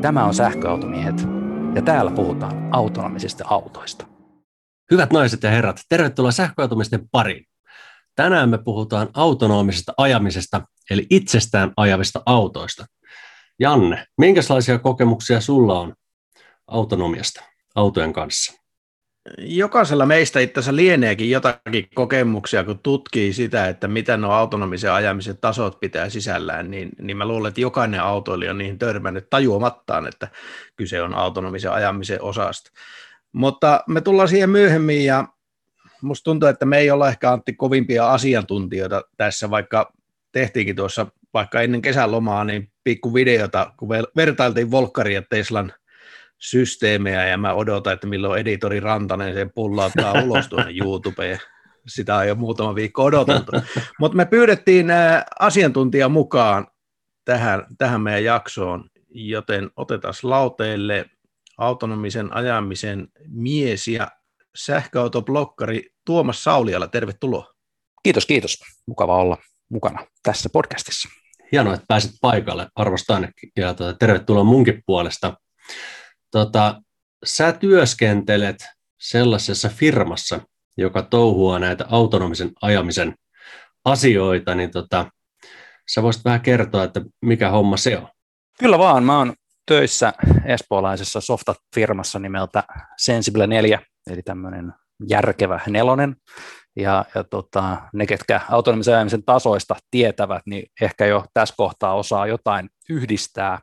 Tämä on Sähköautomiehet ja täällä puhutaan autonomisista autoista. Hyvät naiset ja herrat, tervetuloa sähköautomisten pariin. Tänään me puhutaan autonomisesta ajamisesta, eli itsestään ajavista autoista. Janne, minkälaisia kokemuksia sulla on autonomiasta autojen kanssa? Jokaisella meistä itse asiassa lieneekin jotakin kokemuksia, kun tutkii sitä, että mitä nuo autonomisen ajamisen tasot pitää sisällään, niin, niin mä luulen, että jokainen autoilija on niihin törmännyt tajuamattaan, että kyse on autonomisen ajamisen osasta. Mutta me tullaan siihen myöhemmin ja musta tuntuu, että me ei olla ehkä Antti kovimpia asiantuntijoita tässä, vaikka tehtiinkin tuossa vaikka ennen kesälomaa niin pikku videota, kun vertailtiin Volkkaria ja Teslan systeemejä ja mä odotan, että milloin editori Rantanen sen pullauttaa ulos tuonne YouTubeen. Sitä on jo muutama viikko odoteltu. Mutta me pyydettiin asiantuntija mukaan tähän, tähän meidän jaksoon, joten otetaan lauteille autonomisen ajamisen mies ja sähköautoblokkari Tuomas Sauliala. Tervetuloa. Kiitos, kiitos. Mukava olla mukana tässä podcastissa. Hienoa, että pääsit paikalle. Arvostan ja tuota, tervetuloa munkin puolesta. Tota, sä työskentelet sellaisessa firmassa, joka touhuaa näitä autonomisen ajamisen asioita, niin tota, sä voisit vähän kertoa, että mikä homma se on. Kyllä vaan, mä oon töissä espoolaisessa softa-firmassa nimeltä Sensible 4, eli tämmöinen järkevä nelonen. Ja, ja tota, ne, ketkä autonomisen ajamisen tasoista tietävät, niin ehkä jo tässä kohtaa osaa jotain yhdistää.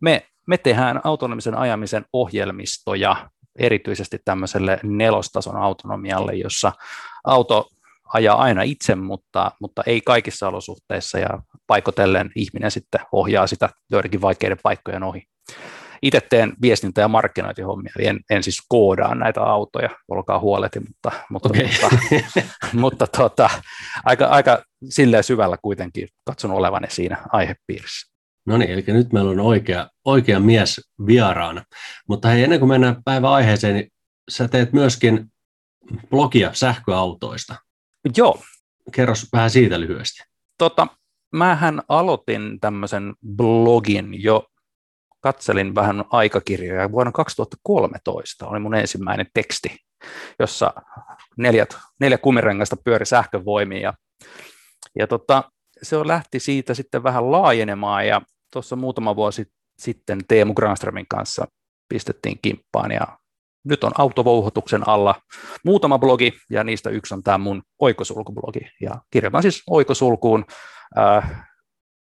Me me tehdään autonomisen ajamisen ohjelmistoja erityisesti tämmöiselle nelostason autonomialle, jossa auto ajaa aina itse, mutta, mutta ei kaikissa olosuhteissa ja paikotellen ihminen sitten ohjaa sitä joidenkin vaikeiden paikkojen ohi. Itse teen viestintä- ja markkinointihommia, en, en siis koodaa näitä autoja, olkaa huoleti, mutta, mutta, okay. mutta, mutta tota, aika, aika silleen syvällä kuitenkin katson olevani siinä aihepiirissä. No niin, eli nyt meillä on oikea, oikea mies vieraana. Mutta hei, ennen kuin mennään päivän aiheeseen, niin sä teet myöskin blogia sähköautoista. Joo. Kerros vähän siitä lyhyesti. Tota, mähän aloitin tämmöisen blogin jo, katselin vähän aikakirjoja. Vuonna 2013 oli mun ensimmäinen teksti, jossa neljät, neljä kumirengasta pyöri sähkövoimia. Ja, ja tota, se on lähti siitä sitten vähän laajenemaan ja tuossa muutama vuosi sitten Teemu Granströmin kanssa pistettiin kimppaan ja nyt on autovouhotuksen alla muutama blogi ja niistä yksi on tämä mun oikosulkublogi ja kirjoitan siis oikosulkuun. Äh,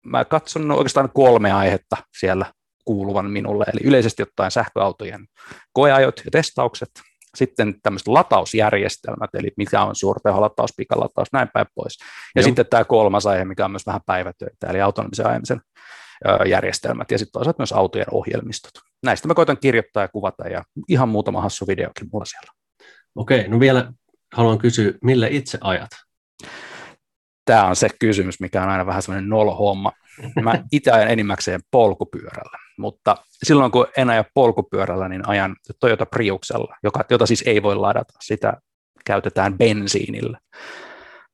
mä katson oikeastaan kolme aihetta siellä kuuluvan minulle, eli yleisesti ottaen sähköautojen koeajot ja testaukset, sitten tämmöiset latausjärjestelmät, eli mikä on suurteholataus, pikalataus, näin päin pois. Ja Joo. sitten tämä kolmas aihe, mikä on myös vähän päivätyötä, eli autonomisen ajamisen järjestelmät ja sitten toisaalta myös autojen ohjelmistot. Näistä mä koitan kirjoittaa ja kuvata ja ihan muutama hassu videokin mulla siellä. Okei, no vielä haluan kysyä, millä itse ajat? Tämä on se kysymys, mikä on aina vähän semmoinen nolo-homma. Mä itse ajan enimmäkseen polkupyörällä, mutta silloin kun en aja polkupyörällä, niin ajan Toyota Priuksella, joka, jota siis ei voi ladata. Sitä käytetään bensiinillä.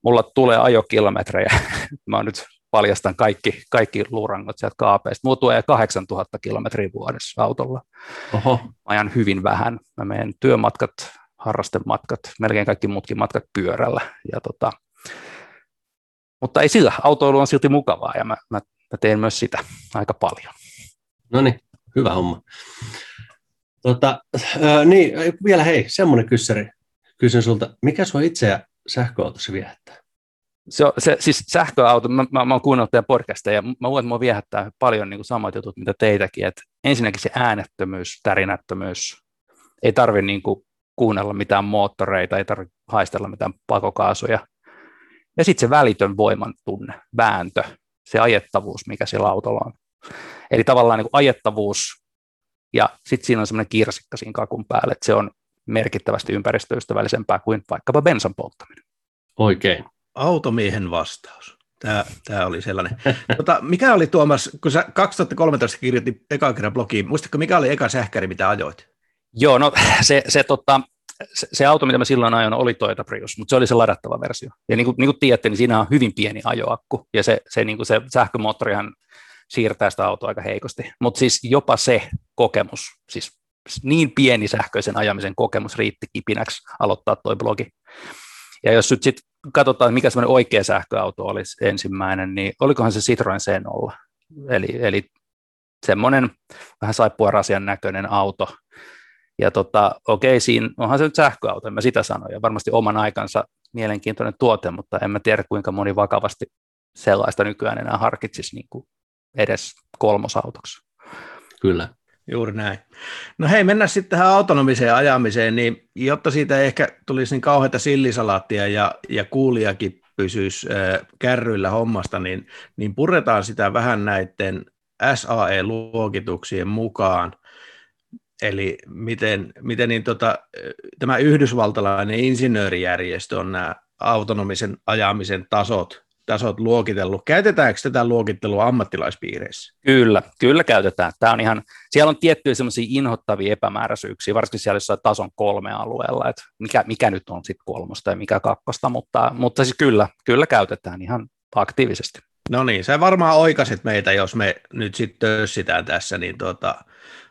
Mulla tulee ajokilometrejä. Mä nyt paljastan kaikki, kaikki luurangot sieltä kaapeista. Mulla tulee 8000 kilometriä vuodessa autolla. Oho. Ajan hyvin vähän. Mä menen työmatkat, harrastematkat, melkein kaikki muutkin matkat pyörällä. Ja tota, mutta ei sillä, autoilu on silti mukavaa ja mä, mä, mä teen myös sitä aika paljon. No niin, hyvä homma. Tota, äh, niin, vielä hei, semmoinen kyssäri. Kysyn sulta, mikä sua itseä sähköautossa viehättää? Se, se, siis sähköauto, mä, mä, mä oon kuunnellut teidän podcasteja, ja mä luulen, että mua viehättää paljon niin samat jutut, mitä teitäkin, että ensinnäkin se äänettömyys, tärinättömyys, ei tarvi niin kuin kuunnella mitään moottoreita, ei tarvitse haistella mitään pakokaasuja, ja sitten se välitön voiman tunne, vääntö, se ajettavuus, mikä sillä autolla on. Eli tavallaan niin kuin ajettavuus, ja sitten siinä on semmoinen kirsikka siinä kakun päälle, että se on merkittävästi ympäristöystävällisempää kuin vaikkapa bensan polttaminen. Oikein automiehen vastaus. Tämä, tämä oli sellainen. Tota, mikä oli Tuomas, kun sä 2013 kirjoitti eka kerran blogiin, muistatko mikä oli eka sähkäri, mitä ajoit? Joo, no se, se, tota, se, se auto, mitä mä silloin ajoin, oli Toyota Prius, mutta se oli se ladattava versio. Ja niin kuin, niin kuin tiedätte, niin siinä on hyvin pieni ajoakku, ja se, se, niin kuin se sähkömoottorihan siirtää sitä autoa aika heikosti. Mutta siis jopa se kokemus, siis niin pieni sähköisen ajamisen kokemus riitti kipinäksi aloittaa toi blogi. Ja jos nyt sitten katsotaan, mikä semmoinen oikea sähköauto olisi ensimmäinen, niin olikohan se Citroen C0. Eli, eli semmoinen vähän saippua rasian näköinen auto. Ja tota, okei, siinä onhan se nyt sähköauto, en mä sitä sano, ja varmasti oman aikansa mielenkiintoinen tuote, mutta en mä tiedä kuinka moni vakavasti sellaista nykyään enää harkitsisi niin kuin edes kolmosautoksi. Kyllä. Juuri näin. No hei, mennään sitten tähän autonomiseen ajamiseen, niin jotta siitä ei ehkä tulisi niin kauheita sillisalaattia ja, ja kuulijakin pysyisi äh, kärryillä hommasta, niin, niin puretaan sitä vähän näiden SAE-luokituksien mukaan, eli miten, miten niin tota, tämä yhdysvaltalainen insinöörijärjestö on nämä autonomisen ajamisen tasot tasot luokitellut. Käytetäänkö tätä luokittelua ammattilaispiireissä? Kyllä, kyllä käytetään. Tämä on ihan, siellä on tiettyjä semmoisia inhottavia epämääräisyyksiä, varsinkin siellä jossain tason kolme alueella, että mikä, mikä nyt on sitten kolmosta ja mikä kakkosta, mutta, mutta siis kyllä, kyllä käytetään ihan aktiivisesti. No niin, sä varmaan oikaset meitä, jos me nyt sitten tössitään tässä, niin tota,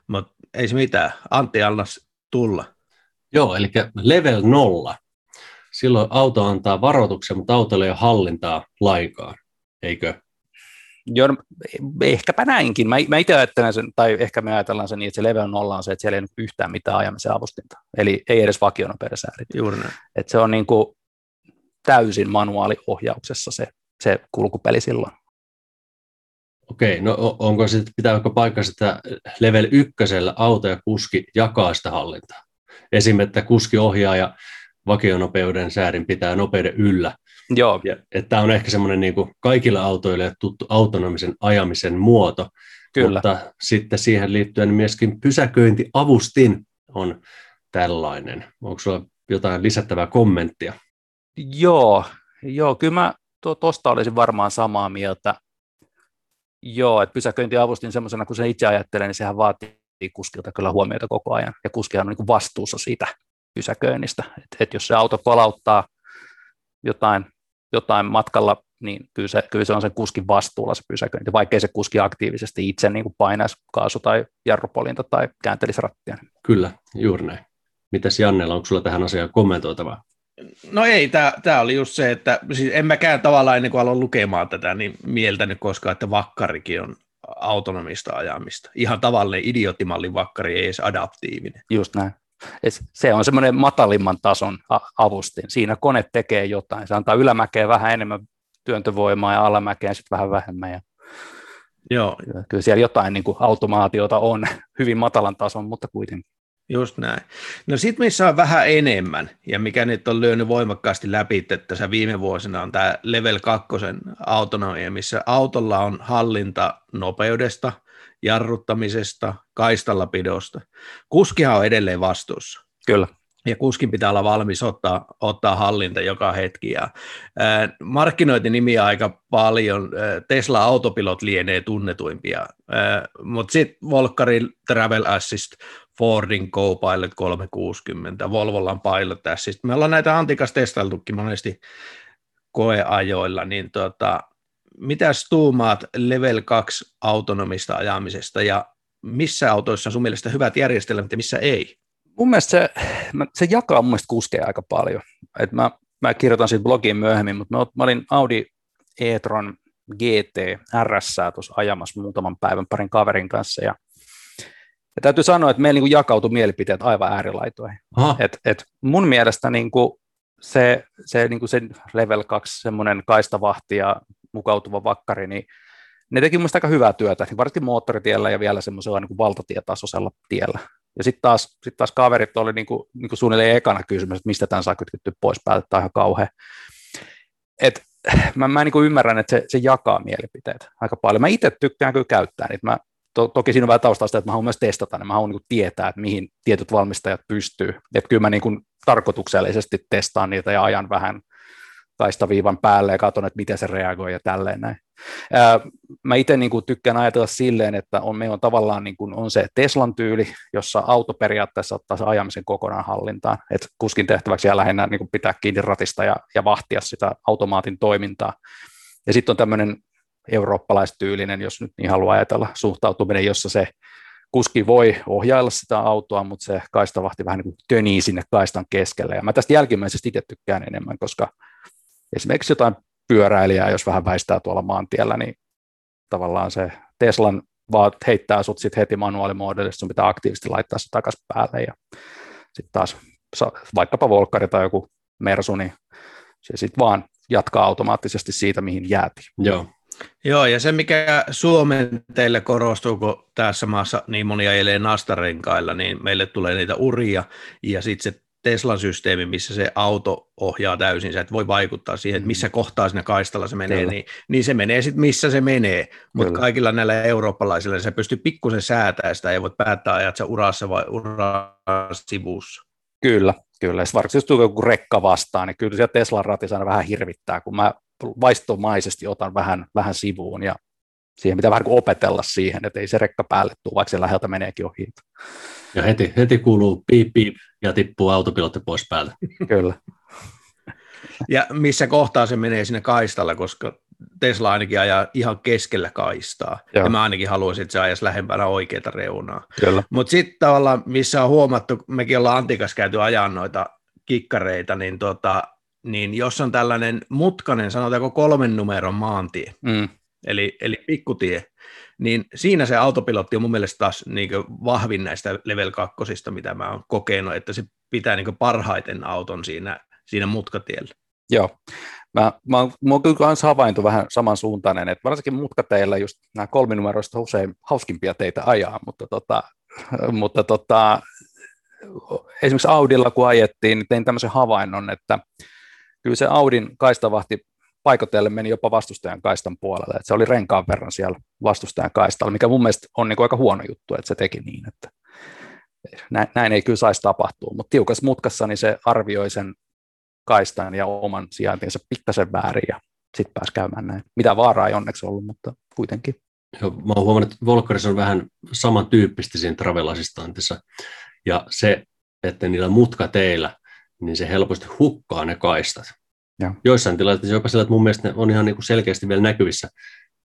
mutta ei se mitään. Antti, annas tulla. Joo, eli level nolla silloin auto antaa varoituksen, mutta autolla ei ole hallintaa laikaan, eikö? Joo, no, ehkäpä näinkin. Mä, mä itse ajattelen sen, tai ehkä me ajatellaan sen niin, että se level nolla on se, että siellä ei ole yhtään mitään ajamisen avustinta. Eli ei edes vakionopeudesäädit. Juuri näin. Että se on niin kuin täysin manuaaliohjauksessa se, se kulkupeli silloin. Okei, no onko sitten, pitääkö paikka että level ykkösellä auto ja kuski jakaa sitä hallintaa? Esimerkiksi, että kuski ohjaa ja vakionopeuden säädin pitää nopeuden yllä. Joo. Ja, että tämä on ehkä semmoinen niin kuin kaikille autoille tuttu autonomisen ajamisen muoto, Kyllä. mutta sitten siihen liittyen myöskin pysäköintiavustin on tällainen. Onko sinulla jotain lisättävää kommenttia? Joo, joo kyllä mä tuosta olisin varmaan samaa mieltä. Joo, että pysäköintiavustin semmoisena, kun se itse ajattelee, niin sehän vaatii kuskilta kyllä huomiota koko ajan, ja kuskihan on niin vastuussa siitä pysäköinnistä. Et, et jos se auto palauttaa jotain, jotain matkalla, niin kyllä se, kyllä se on sen kuskin vastuulla se pysäköinti, vaikkei se kuski aktiivisesti itse niin kuin painaisi kaasu- tai jarrupolinta tai kääntelisi rattia. Kyllä, juuri näin. Mitäs Jannella, onko sulla tähän asiaan kommentoitavaa? No ei, tämä oli just se, että siis en mäkään tavallaan ennen kuin aloin lukemaan tätä, niin mieltänyt koskaan, että vakkarikin on autonomista ajamista. Ihan tavallinen idioottimallin vakkari, ei edes adaptiivinen. Just näin. Et se on semmoinen matalimman tason avustin. Siinä kone tekee jotain. Se antaa ylämäkeen vähän enemmän työntövoimaa ja alamäkeen sitten vähän vähemmän. Ja Joo. Kyllä siellä jotain niin kuin automaatiota on hyvin matalan tason, mutta kuitenkin. Just näin. No sitten missä on vähän enemmän, ja mikä nyt on lyönyt voimakkaasti läpi että tässä viime vuosina on tämä Level 2 autonomia, missä autolla on hallinta nopeudesta, jarruttamisesta, kaistallapidosta. Kuskihan on edelleen vastuussa. Kyllä. Ja kuskin pitää olla valmis ottaa, ottaa hallinta joka hetki. Ja, ää, markkinointinimiä aika paljon. Ää, Tesla Autopilot lienee tunnetuimpia, mutta sitten Volkkarin Travel Assist, Fordin Copilot 360, Volvolla on Pilot Assist. Me ollaan näitä antikas testailtukin monesti koeajoilla, niin tota, mitäs tuumaat Level 2 autonomista ajamisesta ja missä autoissa on sun mielestä hyvät järjestelmät ja missä ei? Mun mielestä se, se jakaa mun mielestä kuskeja aika paljon. Et mä, mä kirjoitan siitä blogiin myöhemmin, mutta mä, mä olin Audi e-tron GT RS tuossa ajamassa muutaman päivän parin kaverin kanssa ja ja täytyy sanoa, että meillä niin jakautui mielipiteet aivan äärilaitoihin. Et, et mun mielestä niin kuin se, se, niin kuin se level 2 semmoinen kaistavahti ja mukautuva vakkari, niin ne teki mun aika hyvää työtä, niin varsinkin moottoritiellä ja vielä semmoisella niin valtatietasoisella tiellä. Ja sitten taas, sit taas kaverit oli niin kuin, niin kuin suunnilleen ekana kysymys, että mistä tämän saa kytketty pois päältä, tämä on ihan kauhean. Et, mä, mä niin kuin ymmärrän, että se, se jakaa mielipiteet aika paljon. Mä itse tykkään kyllä käyttää niitä. Mä, to, toki siinä on vähän taustasta, että mä haluan myös testata, niin mä haluan niin kuin tietää, että mihin tietyt valmistajat pystyy. Että kyllä mä niin kuin tarkoituksellisesti testaan niitä ja ajan vähän kaistaviivan päälle ja katson, että miten se reagoi ja tälleen näin. Mä itse niin kuin tykkään ajatella silleen, että on, meillä on tavallaan niin kuin, on se Teslan tyyli, jossa auto periaatteessa ottaa se ajamisen kokonaan hallintaan, että kuskin tehtäväksi jää lähinnä niin kuin pitää kiinni ratista ja, ja vahtia sitä automaatin toimintaa. Ja sitten on tämmöinen eurooppalaistyylinen, jos nyt niin haluaa ajatella, suhtautuminen, jossa se kuski voi ohjailla sitä autoa, mutta se kaistavahti vähän niin kuin tönii sinne kaistan keskelle. Ja mä tästä jälkimmäisestä itse tykkään enemmän, koska esimerkiksi jotain pyöräilijää, jos vähän väistää tuolla maantiellä, niin tavallaan se Teslan vaan heittää sut sit heti manuaalimoodille, sun pitää aktiivisesti laittaa se takaisin päälle ja sitten taas vaikkapa Volkari tai joku Mersu, niin se sitten vaan jatkaa automaattisesti siitä, mihin jäätiin. Joo. Joo, ja se mikä Suomen teille korostuu, kun tässä maassa niin moni ajelee nastarenkailla, niin meille tulee niitä uria, ja sitten se Teslan systeemi, missä se auto ohjaa täysin, sä et voi vaikuttaa siihen, että missä mm. kohtaa siinä kaistalla se menee, niin, niin se menee sitten missä se menee, mutta kaikilla näillä eurooppalaisilla niin se pystyy pikkusen säätämään sitä, ei voi päättää ajat urassa vai urassa sivussa. Kyllä, kyllä. Varsinkin jos tulee joku rekka vastaan, niin kyllä siellä Teslan ratissa aina vähän hirvittää, kun mä vaistomaisesti otan vähän, vähän sivuun ja siihen pitää vähän opetella siihen, että ei se rekka päälle tule, vaikka se läheltä meneekin ohi. Ja heti, heti kuuluu piip piip ja tippuu autopilotti pois päältä. Kyllä. Ja missä kohtaa se menee sinne kaistalle, koska Tesla ainakin ajaa ihan keskellä kaistaa. Joo. Ja mä ainakin haluaisin, että se ajaisi lähempänä oikeita reunaa. Mutta sitten tavallaan, missä on huomattu, mekin ollaan Antikas käyty ajaa noita kikkareita, niin, tota, niin jos on tällainen mutkainen, sanotaanko kolmen numeron maantie, mm. Eli, eli pikkutie, niin siinä se autopilotti on mun mielestä taas niin vahvin näistä level 2, mitä mä oon kokenut, että se pitää niin parhaiten auton siinä, siinä mutkatiellä. Joo, mä, mä, mä oon kyllä myös havaintu vähän samansuuntainen, että varsinkin mutkateillä just nämä kolminumeroista on usein hauskimpia teitä ajaa, mutta, tota, mutta tota, esimerkiksi Audilla kun ajettiin, niin tein tämmöisen havainnon, että kyllä se Audin kaistavahti paikotellen meni jopa vastustajan kaistan puolelle, että se oli renkaan verran siellä vastustajan kaistalla, mikä mun mielestä on niin kuin aika huono juttu, että se teki niin, että näin, näin ei kyllä saisi tapahtua, mutta tiukas mutkassa niin se arvioi sen kaistan ja oman sijaintinsa pikkasen väärin ja sitten pääsi käymään näin. Mitä vaaraa ei onneksi ollut, mutta kuitenkin. Joo, mä oon huomannut, että Volkkarissa on vähän samantyyppistä siinä travel ja se, että niillä mutkateillä, niin se helposti hukkaa ne kaistat. Ja. Joissain tilanteissa jopa sillä, että mun mielestä ne on ihan niin kuin selkeästi vielä näkyvissä,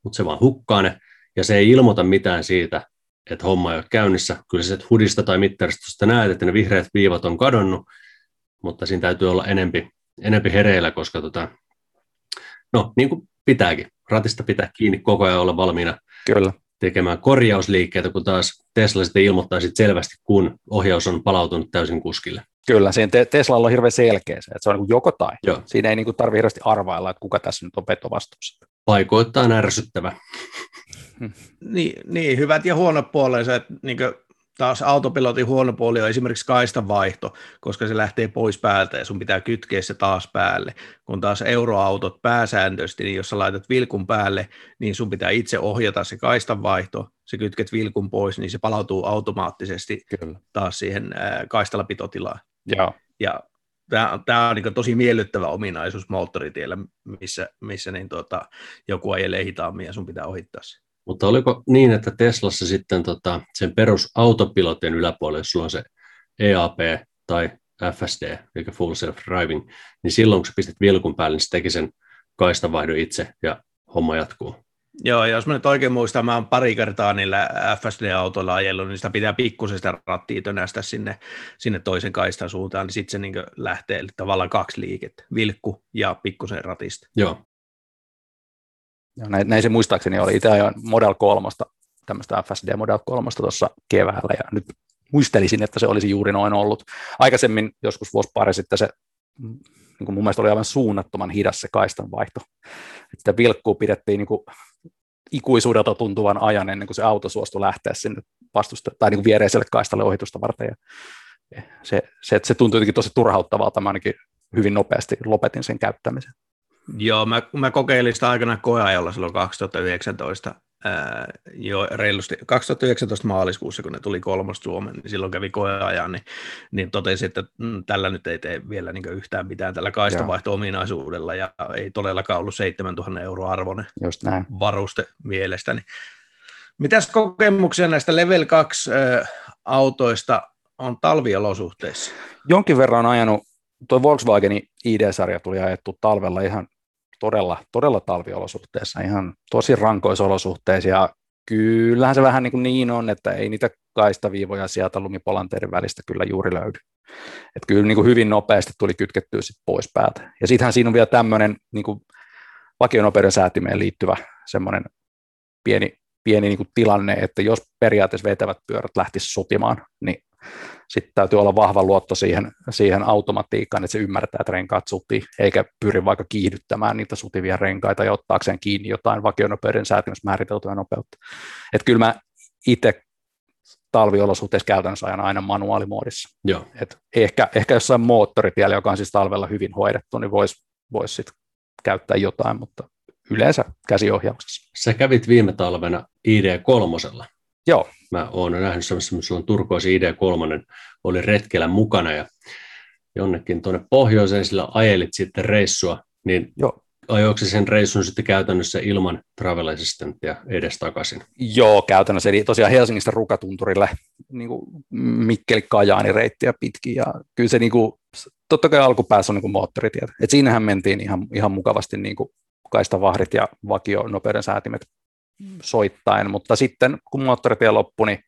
mutta se vaan hukkaa ne, ja se ei ilmoita mitään siitä, että homma ei ole käynnissä. Kyllä sä hudista tai mittaristosta näet, että ne vihreät viivat on kadonnut, mutta siinä täytyy olla enempi, enempi hereillä, koska tota, no niin kuin pitääkin. Ratista pitää kiinni koko ajan olla valmiina Kyllä. tekemään korjausliikkeitä, kun taas Tesla sitten ilmoittaa sit selvästi, kun ohjaus on palautunut täysin kuskille. Kyllä, siinä te- Teslalla on hirveän selkeä se, että se on niin joko tai. Joo. Siinä ei niin tarvitse hirveästi arvailla, että kuka tässä nyt on petovastuussa. Paikoittain ärsyttävä. niin, niin, hyvät ja huonot puolensa, että niin taas autopilotin huono puoli on esimerkiksi kaistan vaihto, koska se lähtee pois päältä ja sun pitää kytkeä se taas päälle. Kun taas euroautot pääsääntöisesti, niin jos sä laitat vilkun päälle, niin sun pitää itse ohjata se kaistan vaihto, se kytket vilkun pois, niin se palautuu automaattisesti Kyllä. taas siihen kaistalla pitotilaan. Joo. Ja tämä, tämä on niin tosi miellyttävä ominaisuus moottoritiellä, missä, missä niin tuota, joku ajelee hitaammin ja sun pitää ohittaa se. Mutta oliko niin, että Teslassa sitten tota, sen perus autopilotin yläpuolella, jos sulla on se EAP tai FSD, eli Full Self Driving, niin silloin kun sä pistät vilkun päälle, niin se teki sen kaistavaihdon itse ja homma jatkuu. Joo, jos mä nyt oikein muistan, mä oon pari kertaa niillä FSD-autoilla ajellut, niin sitä pitää pikkusen sitä rattia tönästä sinne, sinne toisen kaistan suuntaan, niin sitten se niin lähtee eli tavallaan kaksi liikettä, vilkku ja pikkusen ratista. Joo. Joo, näin, näin, se muistaakseni oli. Itse ajoin Model 3, tämmöistä FSD Model 3 tuossa keväällä, ja nyt muistelisin, että se olisi juuri noin ollut. Aikaisemmin, joskus vuosi pari sitten se niin kuin mun mielestä oli aivan suunnattoman hidas se kaistanvaihto. Että vilkkuu pidettiin niin kuin ikuisuudelta tuntuvan ajan ennen kuin se auto suostui lähteä sinne vastusta, tai niin kuin viereiselle kaistalle ohitusta varten. Ja se, se, se tuntui jotenkin tosi turhauttavalta, mä ainakin hyvin nopeasti lopetin sen käyttämisen. Joo, mä, mä kokeilin sitä aikana koeajalla silloin 2019, ää, jo reilusti 2019 maaliskuussa, kun ne tuli kolmas Suomen, niin silloin kävi koeajan, niin, niin totesin, että mm, tällä nyt ei tee vielä niin yhtään mitään tällä kaistavaihto-ominaisuudella, ja ei todellakaan ollut 7000 euroa arvoinen Just näin. varuste mielestäni. Mitäs kokemuksia näistä Level 2 autoista on talviolosuhteissa? Jonkin verran ajanut, tuo Volkswagenin ID-sarja tuli ajettu talvella ihan todella, todella talviolosuhteissa, ihan tosi rankoissa olosuhteissa ja kyllähän se vähän niin, kuin niin on, että ei niitä kaistaviivoja sieltä lumipolanteiden välistä kyllä juuri löydy. Että kyllä niin kuin hyvin nopeasti tuli kytkettyä sit pois päältä. Ja sittenhän siinä on vielä tämmöinen niin vakionopeuden säätimeen liittyvä semmoinen pieni, pieni niin kuin tilanne, että jos periaatteessa vetävät pyörät lähtisi sotimaan, niin sitten täytyy olla vahva luotto siihen, siihen automatiikkaan, että se ymmärtää, että renkaat sutii, eikä pyri vaikka kiihdyttämään niitä sutivia renkaita ja ottaakseen kiinni jotain vakionopeuden säätimässä määriteltyä nopeutta. Että kyllä mä itse talviolosuhteissa käytännössä ajan aina manuaalimoodissa. Joo. Et ehkä, ehkä jossain moottoritiellä, joka on siis talvella hyvin hoidettu, niin voisi vois sit käyttää jotain, mutta yleensä käsiohjauksessa. Sä kävit viime talvena ID3. Joo. Mä oon nähnyt semmoisen, on turkoisi ID3, oli retkellä mukana ja jonnekin tuonne pohjoiseen sillä ajelit sitten reissua, niin Joo. ajoiko sen reissun sitten käytännössä ilman travel assistanttia edestakaisin? Joo, käytännössä. Eli tosiaan Helsingistä Rukatunturille niin Mikkeli-Kajaani reittiä pitkin. Ja kyllä se niin kuin, totta kai alkupäässä on niin moottoritietä. Et siinähän mentiin ihan, ihan mukavasti niin kuin kaistavahdit ja vakio nopeuden säätimet soittain, mutta sitten kun moottoritie loppui, niin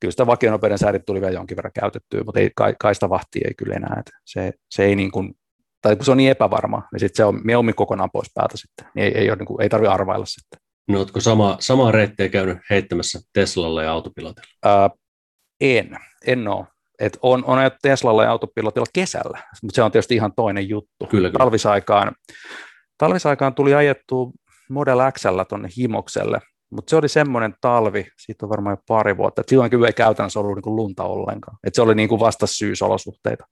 kyllä sitä vakionopeuden säädit tuli vielä jonkin verran käytettyä, mutta ei, kaistavahti ei kyllä enää. Että se, se ei niin kuin, tai kun se on niin epävarma, niin sitten se on mieluummin kokonaan pois päältä sitten. Niin ei, ei, ole, niin kuin, ei tarvitse arvailla sitten. No oletko sama, samaa reittiä käynyt heittämässä Teslalla ja autopilotilla? Ää, en, en ole. Et on, on Teslalla ja autopilotilla kesällä, mutta se on tietysti ihan toinen juttu. Kyllä, kyllä. Talvisaikaan, talvisaikaan tuli ajettu Model Xllä tuonne Himokselle, mutta se oli semmoinen talvi, siitä on varmaan jo pari vuotta, että silloin kyllä ei käytännössä ollut niin kuin lunta ollenkaan. Et se oli niin kuin vasta syysolosuhteita.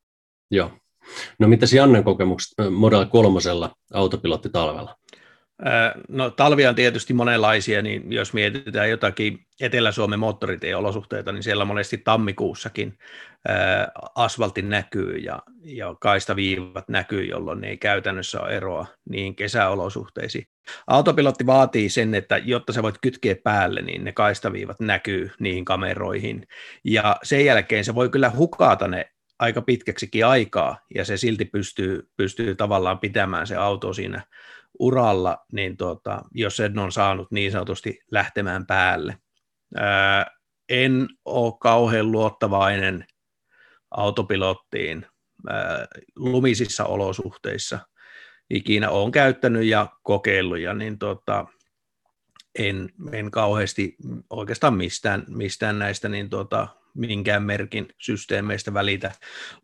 Joo. No mitäs Jannen kokemukset Model 3 autopilottitalvella? No talvia on tietysti monenlaisia, niin jos mietitään jotakin Etelä-Suomen moottoritieolosuhteita, niin siellä monesti tammikuussakin asfaltti näkyy ja, ja kaistaviivat näkyy, jolloin ne ei käytännössä ole eroa niin kesäolosuhteisiin. Autopilotti vaatii sen, että jotta sä voit kytkeä päälle, niin ne kaistaviivat näkyy niihin kameroihin. Ja sen jälkeen se voi kyllä hukata ne aika pitkäksikin aikaa, ja se silti pystyy, pystyy tavallaan pitämään se auto siinä uralla, niin tota, jos sen on saanut niin sanotusti lähtemään päälle. Ää, en ole kauhean luottavainen autopilottiin ää, lumisissa olosuhteissa. Ikinä olen käyttänyt ja kokeillut, ja niin tota, en, en kauheasti oikeastaan mistään, mistään näistä niin tota, minkään merkin systeemeistä välitä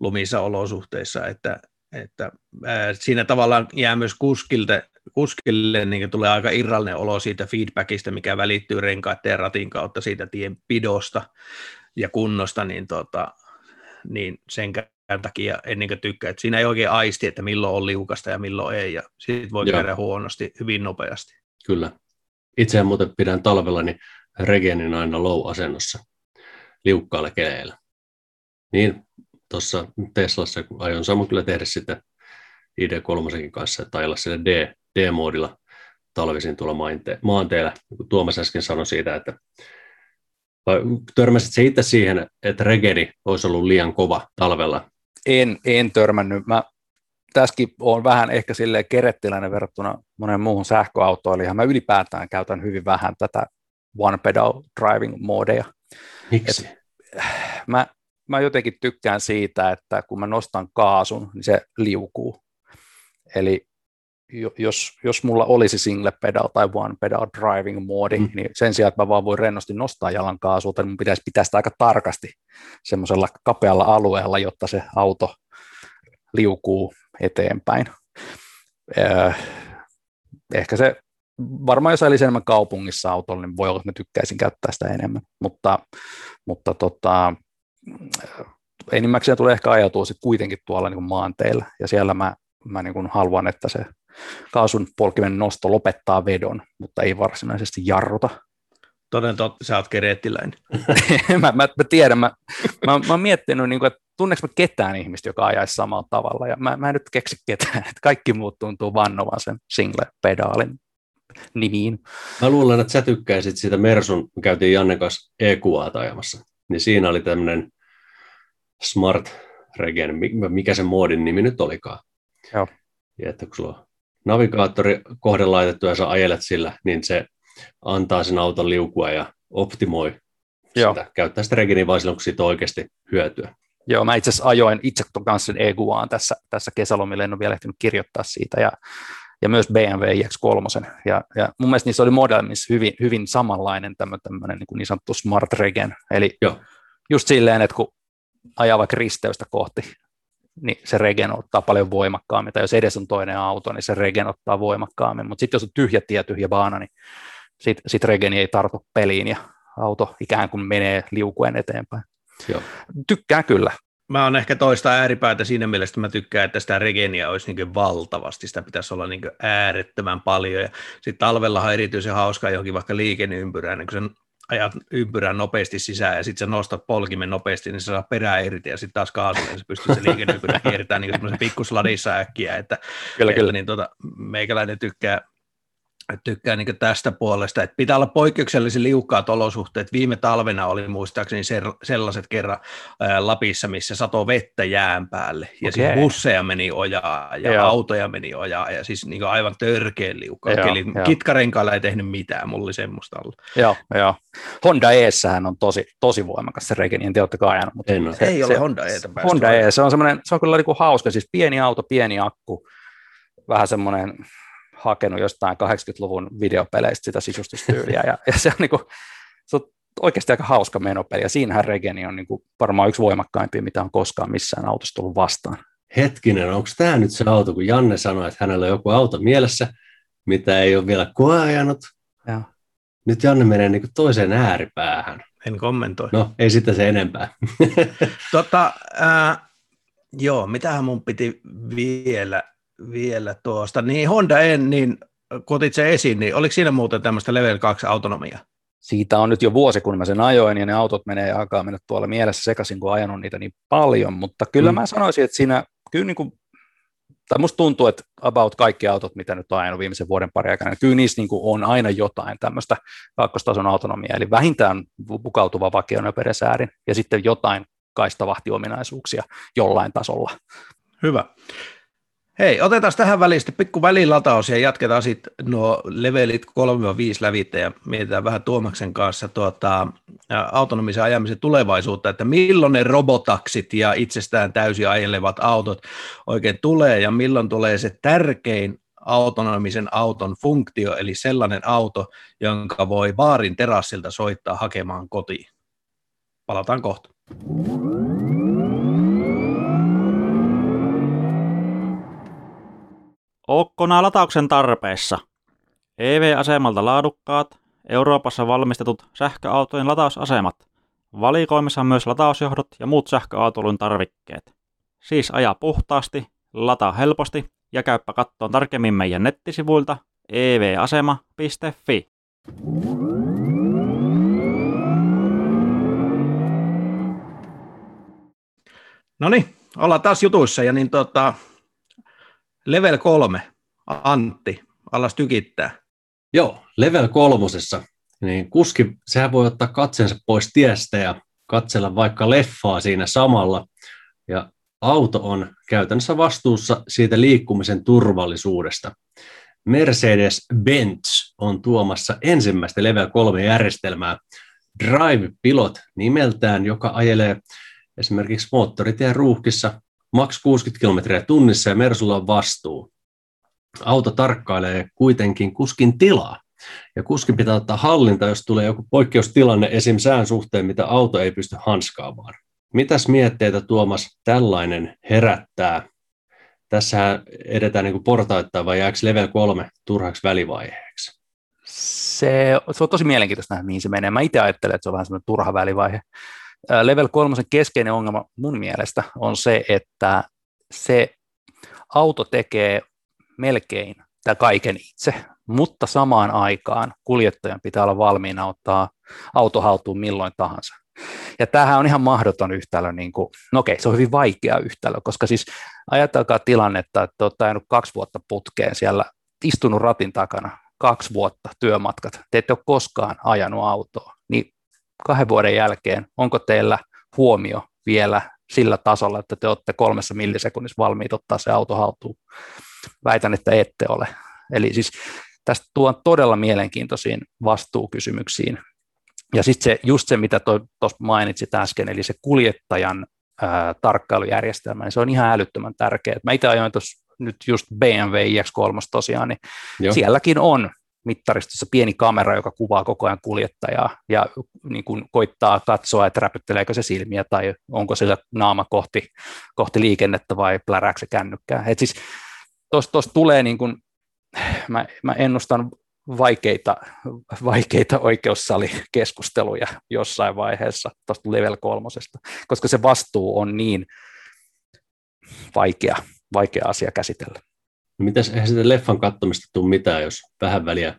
lumissa olosuhteissa, että, että ää, siinä tavallaan jää myös kuskilta kuskille niin tulee aika irrallinen olo siitä feedbackista, mikä välittyy renkaiden ja ratin kautta siitä tien pidosta ja kunnosta, niin, tota, niin sen takia en niin tykkää, että siinä ei oikein aisti, että milloin on liukasta ja milloin ei, ja siitä voi Joo. käydä huonosti hyvin nopeasti. Kyllä. Itse muuten pidän talvella niin regenin aina low-asennossa liukkaalle keleillä. Niin tuossa Teslassa, kun aion samoin kyllä tehdä sitä ID3 kanssa, että ajella sille D, D-moodilla talvisin tuolla maanteella, niin Tuomas äsken sanoi siitä, että vai törmäsit se itse siihen, että regeni olisi ollut liian kova talvella? En, en törmännyt. Mä tässäkin on vähän ehkä sille kerettiläinen verrattuna monen muuhun sähköautoilijaan. Mä ylipäätään käytän hyvin vähän tätä one pedal driving modeja. Miksi? Et, mä, mä jotenkin tykkään siitä, että kun mä nostan kaasun, niin se liukuu. Eli jos, jos mulla olisi single pedal tai one pedal driving moodi, mm. niin sen sijaan, että mä vaan voin rennosti nostaa jalan kaasulta, niin mun pitäisi pitää sitä aika tarkasti semmoisella kapealla alueella, jotta se auto liukuu eteenpäin. Äh, ehkä se, varmaan jos olisi enemmän kaupungissa autolla, niin voi olla, että mä tykkäisin käyttää sitä enemmän, mutta, mutta tota, enimmäkseen tulee ehkä ajatua sitten kuitenkin tuolla niin maanteilla, ja siellä mä, mä niin haluan, että se kaasun polkimen nosto lopettaa vedon, mutta ei varsinaisesti jarruta. Toden totta, sä oot kereettiläinen. mä, mä, mä, tiedän, mä, mä, mä oon miettinyt, niin kuin, että tunneeko mä ketään ihmistä, joka ajaisi samalla tavalla, ja mä, mä en nyt keksi ketään, että kaikki muut tuntuu vannovan sen single-pedaalin nimiin. Mä luulen, että sä tykkäisit siitä Mersun, me käytiin Janne kanssa EQA ajamassa, niin siinä oli tämmöinen Smart Regen, mikä se moodin nimi nyt olikaan. Joo. Ja että kun sulla on navigaattori kohde laitettu ja sä ajelet sillä, niin se antaa sen auton liukua ja optimoi Joo. sitä. Käyttää sitä regini vain silloin, kun siitä on oikeasti hyötyä. Joo, mä itse asiassa ajoin itse kanssa sen EGUAan tässä, tässä kesälomille, en ole vielä ehtinyt kirjoittaa siitä, ja, ja myös BMW iX3. Ja, ja mun mielestä niissä oli Modelmissa hyvin, hyvin samanlainen tämmöinen niin, niin sanottu smart regen, eli Joo. just silleen, että kun ajaa vaikka risteystä kohti, niin se regen ottaa paljon voimakkaammin, tai jos edes on toinen auto, niin se regen ottaa voimakkaammin, mutta sitten jos on tyhjä tie, tyhjä baana, niin sitten sit regeni ei tartu peliin, ja auto ikään kuin menee liukuen eteenpäin. Joo. Tykkään kyllä. Mä oon ehkä toista ääripäätä siinä mielessä, että mä tykkään, että sitä regeniä olisi niin valtavasti, sitä pitäisi olla niin äärettömän paljon, ja sitten talvellahan erityisen hauskaa johonkin vaikka liikenneympyrään, niin kun sen ajat ympyrän nopeasti sisään ja sitten sä nostat polkimen nopeasti, niin se saa perää irti ja sitten taas kaasulle, niin se pystyy se liikenneympyrä kiertämään niin semmoisen pikkusladissa äkkiä, että, kyllä, että kyllä. Niin tota, meikäläinen tykkää, tykkään niin tästä puolesta, että pitää olla poikkeuksellisen liukkaat olosuhteet. Viime talvena oli muistaakseni sellaiset kerran Lapissa, missä sato vettä jään päälle, ja okay. siis busseja meni ojaa, ja Joo. autoja meni ojaa, ja siis niin aivan törkeä liukkaa. Eli kitkarenkailla ei tehnyt mitään, mulla oli semmoista ollut. Joo, joo. Honda Eessähän on tosi, tosi voimakas se regeni, en tiedä, oletteko ajanut. Mutta en se, ei se, ole Honda Eetä Honda E, se on, semmoinen, se on kyllä niin kuin hauska, siis pieni auto, pieni akku, vähän semmoinen hakenut jostain 80-luvun videopeleistä sitä sisustustyyliä, ja, ja se on, niin kuin, se on oikeasti aika hauska menopeli, ja siinähän Regeni on niin kuin varmaan yksi voimakkaimpia, mitä on koskaan missään autossa tullut vastaan. Hetkinen, onko tämä nyt se auto, kun Janne sanoi, että hänellä on joku auto mielessä, mitä ei ole vielä koeajanut. Ja. Nyt Janne menee niin kuin toiseen ääripäähän. En kommentoi. No, ei sitä se enempää. tota, äh, joo, mitähän mun piti vielä vielä tuosta. Niin Honda en, niin kotit se esiin, niin oliko siinä muuten tämmöistä level 2 autonomiaa? Siitä on nyt jo vuosi, kun mä sen ajoin, ja ne autot menee alkaa mennä tuolla mielessä sekaisin, kun ajanut niitä niin paljon, mutta kyllä mm. mä sanoisin, että siinä, kyllä niin kuin, tai musta tuntuu, että about kaikki autot, mitä nyt on ajanut viimeisen vuoden pari aikana, niin kyllä niissä niin kuin on aina jotain tämmöistä kakkostason autonomiaa, eli vähintään pukautuva vakionöperesäärin, ja sitten jotain kaistavahti-ominaisuuksia jollain tasolla. Hyvä. Hei, otetaan tähän väliin sitten pikku välilataus ja jatketaan sitten nuo levelit 3-5 lävittä ja mietitään vähän Tuomaksen kanssa tuota, autonomisen ajamisen tulevaisuutta, että milloin ne robotaksit ja itsestään täysin ajelevat autot oikein tulee ja milloin tulee se tärkein autonomisen auton funktio, eli sellainen auto, jonka voi baarin terassilta soittaa hakemaan kotiin. Palataan kohta. Ookkona latauksen tarpeessa. EV-asemalta laadukkaat, Euroopassa valmistetut sähköautojen latausasemat. Valikoimissa on myös latausjohdot ja muut sähköautoilun tarvikkeet. Siis aja puhtaasti, lataa helposti ja käyppä kattoon tarkemmin meidän nettisivuilta evasema.fi. No niin, ollaan taas jutuissa ja niin tota, Level 3, Antti, alas tykittää. Joo, level kolmosessa, niin kuski, sehän voi ottaa katsensa pois tiestä ja katsella vaikka leffaa siinä samalla. Ja auto on käytännössä vastuussa siitä liikkumisen turvallisuudesta. Mercedes-Benz on tuomassa ensimmäistä Level 3 järjestelmää Drive Pilot nimeltään, joka ajelee esimerkiksi moottoritien ruuhkissa maks 60 kilometriä tunnissa ja Mersulla on vastuu. Auto tarkkailee kuitenkin kuskin tilaa. Ja kuskin pitää ottaa hallinta, jos tulee joku poikkeustilanne esim. sään suhteen, mitä auto ei pysty hanskaamaan. Mitäs mietteitä Tuomas tällainen herättää? Tässä edetään niin portaittaa vai jääkö level 3 turhaksi välivaiheeksi? Se, se on tosi mielenkiintoista nähdä, mihin se menee. Mä itse ajattelen, että se on vähän semmoinen turha välivaihe. Level 3 keskeinen ongelma mun mielestä on se, että se auto tekee melkein tämä kaiken itse, mutta samaan aikaan kuljettajan pitää olla valmiina ottaa auto haltuun milloin tahansa. Ja tämähän on ihan mahdoton yhtälö, niin kuin, no okei, se on hyvin vaikea yhtälö, koska siis ajatelkaa tilannetta, että olette ajanut kaksi vuotta putkeen siellä, istunut ratin takana, kaksi vuotta työmatkat, te ette ole koskaan ajanut autoa, niin kahden vuoden jälkeen, onko teillä huomio vielä sillä tasolla, että te olette kolmessa millisekunnissa valmiit ottaa se auto haltuun. Väitän, että ette ole. Eli siis tästä tuon todella mielenkiintoisiin vastuukysymyksiin. Ja sitten se, just se, mitä tuossa mainitsit äsken, eli se kuljettajan ää, tarkkailujärjestelmä, niin se on ihan älyttömän tärkeä. Mä itse ajoin tuossa nyt just BMW iX3 tosiaan, niin Joo. sielläkin on mittaristossa pieni kamera, joka kuvaa koko ajan kuljettajaa ja niin kuin koittaa katsoa, että räpytteleekö se silmiä tai onko sillä naama kohti, kohti liikennettä vai plärääkö se kännykkää. Et siis tuosta tulee, niin kuin, mä, mä ennustan vaikeita, vaikeita oikeussalikeskusteluja jossain vaiheessa tuosta level kolmosesta, koska se vastuu on niin vaikea, vaikea asia käsitellä. No mitäs, eihän sitä leffan katsomista tule mitään, jos vähän väliä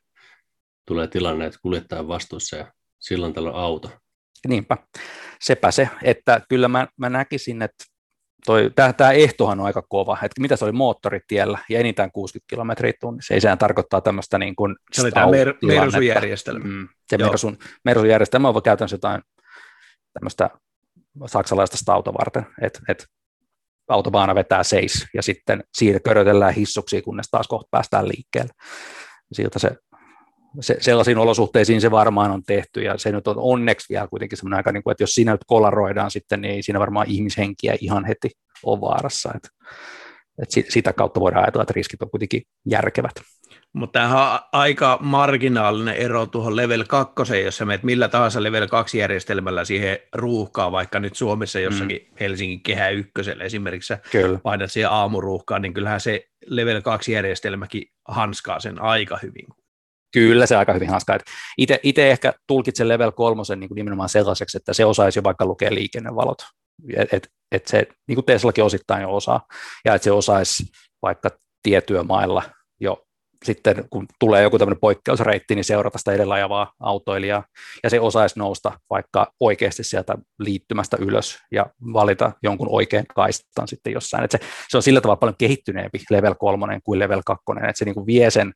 tulee tilanne, että kuljettaja vastuussa ja silloin tällä on auto. Niinpä, sepä se, että kyllä mä, mä näkisin, että tämä ehtohan on aika kova, että mitä se oli moottoritiellä ja enintään 60 kilometriä tunnissa, ei sehän tarkoittaa tämmöistä niin kuin Se oli tämä mer- Mersu-järjestelmä. Mm, se Mersun, Mersu-järjestelmä on käytännössä jotain tämmöistä saksalaista auto varten, että et autobaana vetää seis ja sitten siitä körötellään hissuksi, kunnes taas kohta päästään liikkeelle. Siltä se, se, sellaisiin olosuhteisiin se varmaan on tehty ja se nyt on onneksi vielä kuitenkin semmoinen aika, niin kuin, että jos siinä nyt kolaroidaan sitten, niin ei siinä varmaan ihmishenkiä ihan heti ole vaarassa. Että, että sitä kautta voidaan ajatella, että riskit on kuitenkin järkevät. Mutta tämähän on aika marginaalinen ero tuohon level 2, jos sä menet millä tahansa level 2 järjestelmällä siihen ruuhkaan, vaikka nyt Suomessa jossakin mm. Helsingin kehä ykkösellä esimerkiksi Kyllä. painat siihen aamuruuhkaan, niin kyllähän se level 2 järjestelmäkin hanskaa sen aika hyvin. Kyllä se aika hyvin hanskaa. Itse ehkä tulkitsen level 3 niin kuin nimenomaan sellaiseksi, että se osaisi jo vaikka lukea liikennevalot. Et, et, et se, niin kuin Teslakin osittain jo osaa, ja että se osaisi vaikka tietyömailla jo sitten kun tulee joku tämmöinen poikkeusreitti, niin seurata sitä edellä ajavaa autoilijaa, ja se osaisi nousta vaikka oikeasti sieltä liittymästä ylös ja valita jonkun oikean kaistan sitten jossain. Et se, se on sillä tavalla paljon kehittyneempi level 3 kuin level 2, että se niin kuin vie sen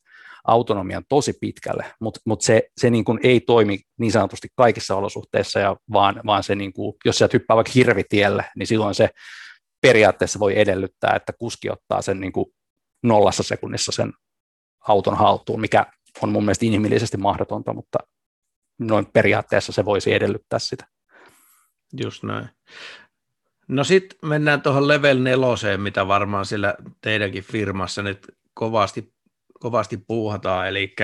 autonomian tosi pitkälle, mutta mut se, se niin kuin ei toimi niin sanotusti kaikissa olosuhteissa, ja vaan, vaan se, niin kuin, jos sieltä hyppää vaikka hirvitielle, niin silloin se periaatteessa voi edellyttää, että kuski ottaa sen niin kuin nollassa sekunnissa sen auton haltuun, mikä on mun mielestä inhimillisesti mahdotonta, mutta noin periaatteessa se voisi edellyttää sitä. Just näin. No sitten mennään tuohon level neloseen, mitä varmaan sillä teidänkin firmassa nyt kovasti, kovasti puuhataan, eli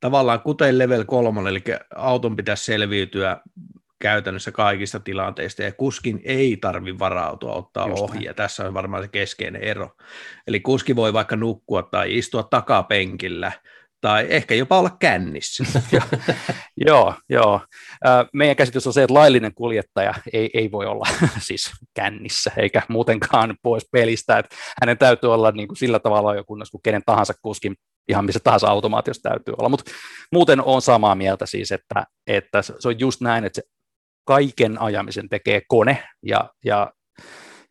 tavallaan kuten level 3, eli auton pitäisi selviytyä käytännössä kaikista tilanteista, ja kuskin ei tarvi varautua ottaa Just ohi, ja tässä on varmaan se keskeinen ero. Eli kuski voi vaikka nukkua tai istua takapenkillä, tai ehkä jopa olla kännissä. joo, joo. Meidän käsitys on se, että laillinen kuljettaja ei, ei voi olla siis kännissä, eikä muutenkaan pois pelistä, että hänen täytyy olla niin kuin sillä tavalla jo kunnes kuin kenen tahansa kuskin ihan missä tahansa automaatiossa täytyy olla, mutta muuten on samaa mieltä siis, että, että se on just näin, että se kaiken ajamisen tekee kone ja, ja,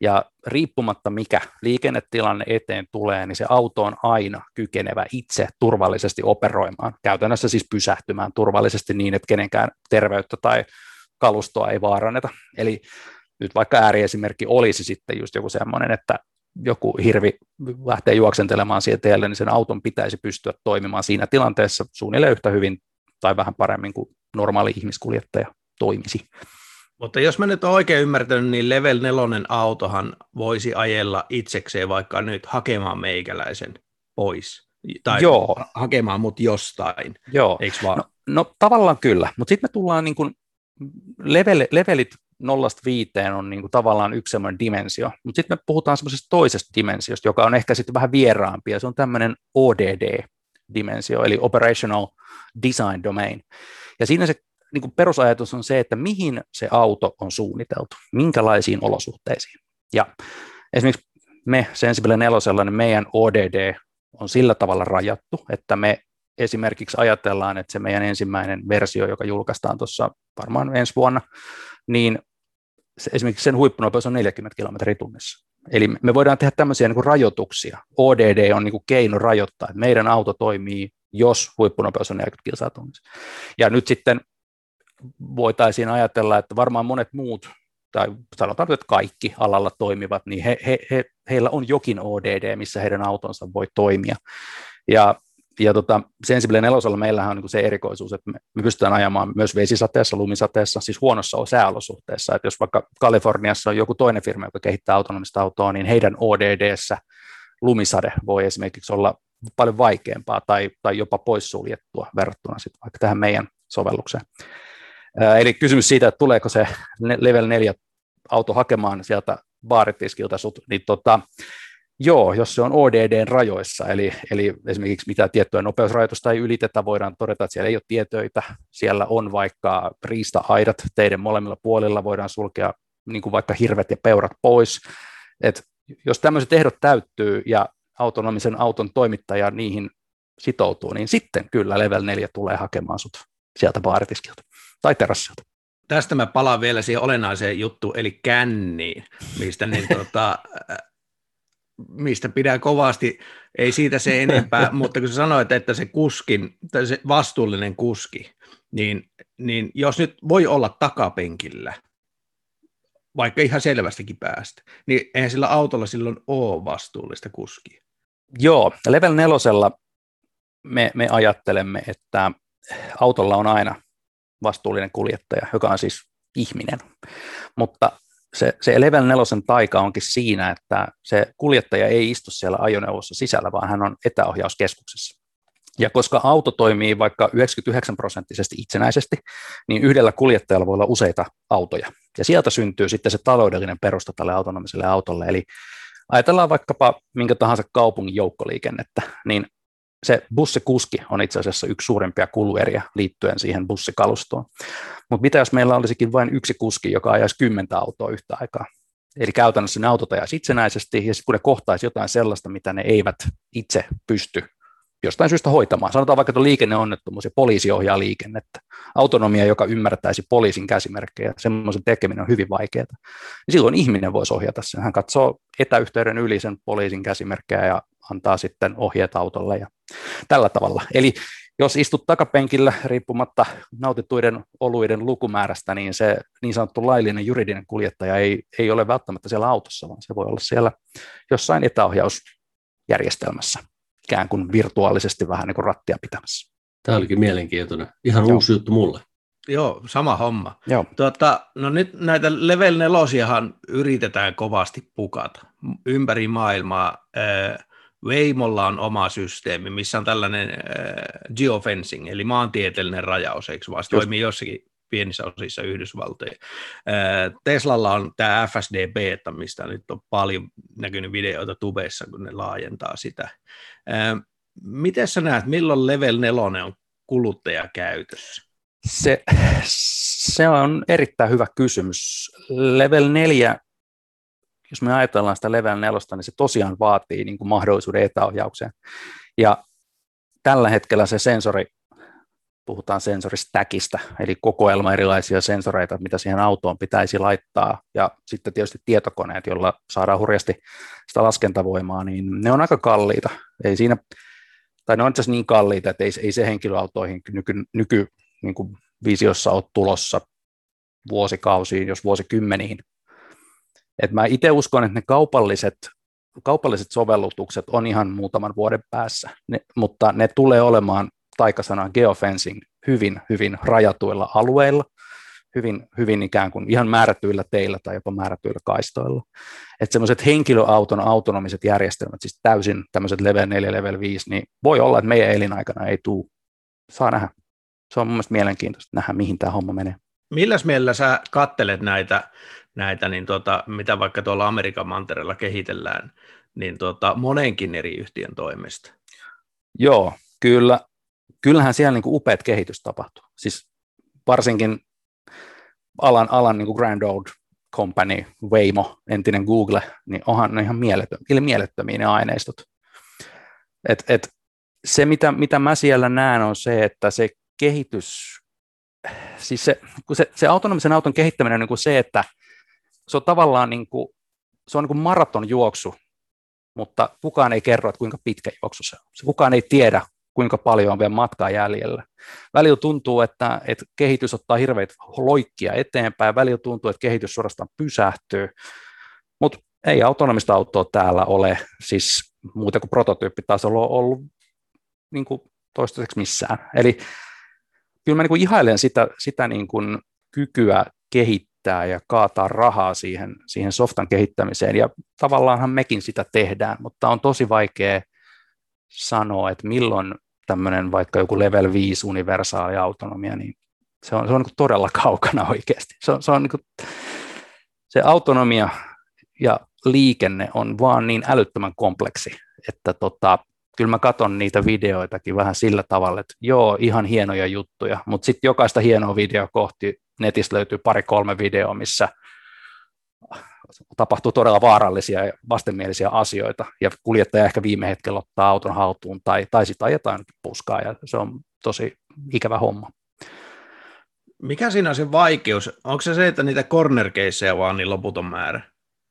ja riippumatta mikä liikennetilanne eteen tulee, niin se auto on aina kykenevä itse turvallisesti operoimaan, käytännössä siis pysähtymään turvallisesti niin, että kenenkään terveyttä tai kalustoa ei vaaranneta. Eli nyt vaikka ääriesimerkki olisi sitten just joku semmoinen, että joku hirvi lähtee juoksentelemaan siihen tielle, niin sen auton pitäisi pystyä toimimaan siinä tilanteessa suunnilleen yhtä hyvin tai vähän paremmin kuin normaali ihmiskuljettaja toimisi. Mutta jos mä nyt olen oikein ymmärtänyt, niin Level 4 autohan voisi ajella itsekseen vaikka nyt hakemaan meikäläisen pois. Tai Joo. hakemaan mut jostain, Joo. eikö vaan? No, no tavallaan kyllä, mutta sitten me tullaan niin kuin level, levelit nollasta viiteen on niin kuin tavallaan yksi semmoinen dimensio, mutta sitten me puhutaan semmoisesta toisesta dimensiosta, joka on ehkä sitten vähän vieraampi, ja se on tämmöinen ODD-dimensio, eli Operational Design Domain. Ja siinä se niin kuin perusajatus on se, että mihin se auto on suunniteltu, minkälaisiin olosuhteisiin. Ja esimerkiksi me Sensible 4, niin meidän ODD on sillä tavalla rajattu, että me esimerkiksi ajatellaan, että se meidän ensimmäinen versio, joka julkaistaan tuossa varmaan ensi vuonna, niin se, esimerkiksi sen huippunopeus on 40 kilometriä tunnissa. Eli me voidaan tehdä tämmöisiä niin kuin rajoituksia. ODD on niin kuin keino rajoittaa, että meidän auto toimii, jos huippunopeus on 40 kilsaa tunnissa. Ja nyt sitten voitaisiin ajatella, että varmaan monet muut tai sanotaan, että kaikki alalla toimivat, niin he, he, he, heillä on jokin ODD, missä heidän autonsa voi toimia. Ja, ja tota, Sensible 4 meillähän on niin se erikoisuus, että me, pystytään ajamaan myös vesisateessa, lumisateessa, siis huonossa sääolosuhteessa. Että jos vaikka Kaliforniassa on joku toinen firma, joka kehittää autonomista autoa, niin heidän ODDssä lumisade voi esimerkiksi olla paljon vaikeampaa tai, tai jopa poissuljettua verrattuna sitten vaikka tähän meidän sovellukseen. Eli kysymys siitä, että tuleeko se level 4 auto hakemaan sieltä baaritiskiltä sut, niin tota, joo, jos se on ODDn rajoissa, eli, eli esimerkiksi mitä tiettyä nopeusrajoitusta ei ylitetä, voidaan todeta, että siellä ei ole tietöitä, siellä on vaikka riista-aidat teidän molemmilla puolilla, voidaan sulkea niin kuin vaikka hirvet ja peurat pois, Et jos tämmöiset ehdot täyttyy ja autonomisen auton toimittaja niihin sitoutuu, niin sitten kyllä level 4 tulee hakemaan sut sieltä baaritiskiltä tai terassilta. Tästä mä palaan vielä siihen olennaiseen juttuun, eli känniin, mistä, niin, tota, mistä pidän kovasti, ei siitä se enempää, mutta kun sä sanoit, että se kuskin, tai se vastuullinen kuski, niin, niin jos nyt voi olla takapenkillä, vaikka ihan selvästäkin päästä, niin eihän sillä autolla silloin ole vastuullista kuskia. Joo, level nelosella me, me ajattelemme, että autolla on aina vastuullinen kuljettaja, joka on siis ihminen. Mutta se, se level 4 taika onkin siinä, että se kuljettaja ei istu siellä ajoneuvossa sisällä, vaan hän on etäohjauskeskuksessa. Ja koska auto toimii vaikka 99 prosenttisesti itsenäisesti, niin yhdellä kuljettajalla voi olla useita autoja. Ja sieltä syntyy sitten se taloudellinen perusta tälle autonomiselle autolle. Eli ajatellaan vaikkapa minkä tahansa kaupungin joukkoliikennettä, niin se bussikuski on itse asiassa yksi suurimpia kulueriä liittyen siihen bussikalustoon. Mutta mitä jos meillä olisikin vain yksi kuski, joka ajaisi kymmentä autoa yhtä aikaa? Eli käytännössä ne autot ajaisi itsenäisesti, ja sitten kun ne kohtaisi jotain sellaista, mitä ne eivät itse pysty jostain syystä hoitamaan. Sanotaan vaikka, että liikenneonnettomuus ja poliisi ohjaa liikennettä. Autonomia, joka ymmärtäisi poliisin käsimerkkejä, semmoisen tekeminen on hyvin vaikeaa. Ja silloin ihminen voisi ohjata sen. Hän katsoo etäyhteyden yli sen poliisin käsimerkkejä ja antaa sitten ohjeet autolle ja tällä tavalla. Eli jos istut takapenkillä riippumatta nautittuiden oluiden lukumäärästä, niin se niin sanottu laillinen juridinen kuljettaja ei, ei ole välttämättä siellä autossa, vaan se voi olla siellä jossain etäohjausjärjestelmässä, ikään kuin virtuaalisesti vähän niin kuin rattia pitämässä. Tämä olikin mielenkiintoinen. Ihan Joo. uusi juttu mulle. Joo, sama homma. Joo. Tuota, no nyt näitä level nelosiahan yritetään kovasti pukata ympäri maailmaa. Veimolla on oma systeemi, missä on tällainen äh, geofencing, eli maantieteellinen rajaus, eikö vaan se toimii jossakin pienissä osissa Yhdysvaltoja. Teslalla on tämä FSD Beta, mistä nyt on paljon näkynyt videoita tubeissa, kun ne laajentaa sitä. Miten sä näet, milloin level 4 on kuluttajakäytössä? Se, se on erittäin hyvä kysymys. Level 4 jos me ajatellaan sitä level 4, niin se tosiaan vaatii niin kuin mahdollisuuden etäohjaukseen. Ja tällä hetkellä se sensori, puhutaan sensoristäkistä, eli kokoelma erilaisia sensoreita, mitä siihen autoon pitäisi laittaa, ja sitten tietysti tietokoneet, joilla saadaan hurjasti sitä laskentavoimaa, niin ne on aika kalliita. Ei siinä, tai ne on itse niin kalliita, että ei, ei se henkilöautoihin nyky, nyky niin kuin visiossa ole tulossa vuosikausiin, jos vuosikymmeniin. Et mä itse uskon, että ne kaupalliset, kaupalliset sovellutukset on ihan muutaman vuoden päässä, ne, mutta ne tulee olemaan taikasana geofencing hyvin, hyvin rajatuilla alueilla, hyvin, hyvin ikään kuin ihan määrätyillä teillä tai jopa määrätyillä kaistoilla. Että semmoiset henkilöauton autonomiset järjestelmät, siis täysin tämmöiset level 4, level 5, niin voi olla, että meidän elinaikana ei tule. Saa nähdä. Se on mun mielestä mielenkiintoista nähdä, mihin tämä homma menee. Milläs mielellä sä kattelet näitä näitä, niin tota, mitä vaikka tuolla Amerikan mantereella kehitellään, niin tota, monenkin eri yhtiön toimesta. Joo, kyllä. Kyllähän siellä niin kuin upeat kehitys tapahtuu. Siis varsinkin alan, alan niin kuin Grand Old Company, Waymo, entinen Google, niin onhan ne ihan mielettömiä, mielettömiä ne aineistot. Et, et se, mitä, mitä mä siellä näen, on se, että se kehitys, siis se, kun se, se autonomisen auton kehittäminen on niin kuin se, että se on tavallaan niin kuin, se on niin kuin maratonjuoksu, mutta kukaan ei kerro, että kuinka pitkä juoksu se on. Kukaan ei tiedä, kuinka paljon on vielä matkaa jäljellä. Välillä tuntuu, että, että kehitys ottaa hirveitä loikkia eteenpäin, välillä tuntuu, että kehitys suorastaan pysähtyy, mutta ei autonomista autoa täällä ole, siis muuten kuin prototyyppitasolla on ollut niin kuin toistaiseksi missään. Eli kyllä mä niin kuin ihailen sitä, sitä niin kuin kykyä kehittää ja kaataa rahaa siihen, siihen softan kehittämiseen, ja tavallaanhan mekin sitä tehdään, mutta on tosi vaikea sanoa, että milloin tämmöinen vaikka joku level 5 universaali autonomia, niin se on, se on niin todella kaukana oikeasti. Se on, se, on niin kuin, se autonomia ja liikenne on vaan niin älyttömän kompleksi, että tota, kyllä mä katson niitä videoitakin vähän sillä tavalla, että joo, ihan hienoja juttuja, mutta sitten jokaista hienoa videoa kohti netistä löytyy pari-kolme videoa, missä tapahtuu todella vaarallisia ja vastenmielisiä asioita, ja kuljettaja ehkä viime hetkellä ottaa auton haltuun, tai, tai sitten ajetaan puskaa, ja se on tosi ikävä homma. Mikä siinä on se vaikeus? Onko se se, että niitä corner vaan niin loputon määrä?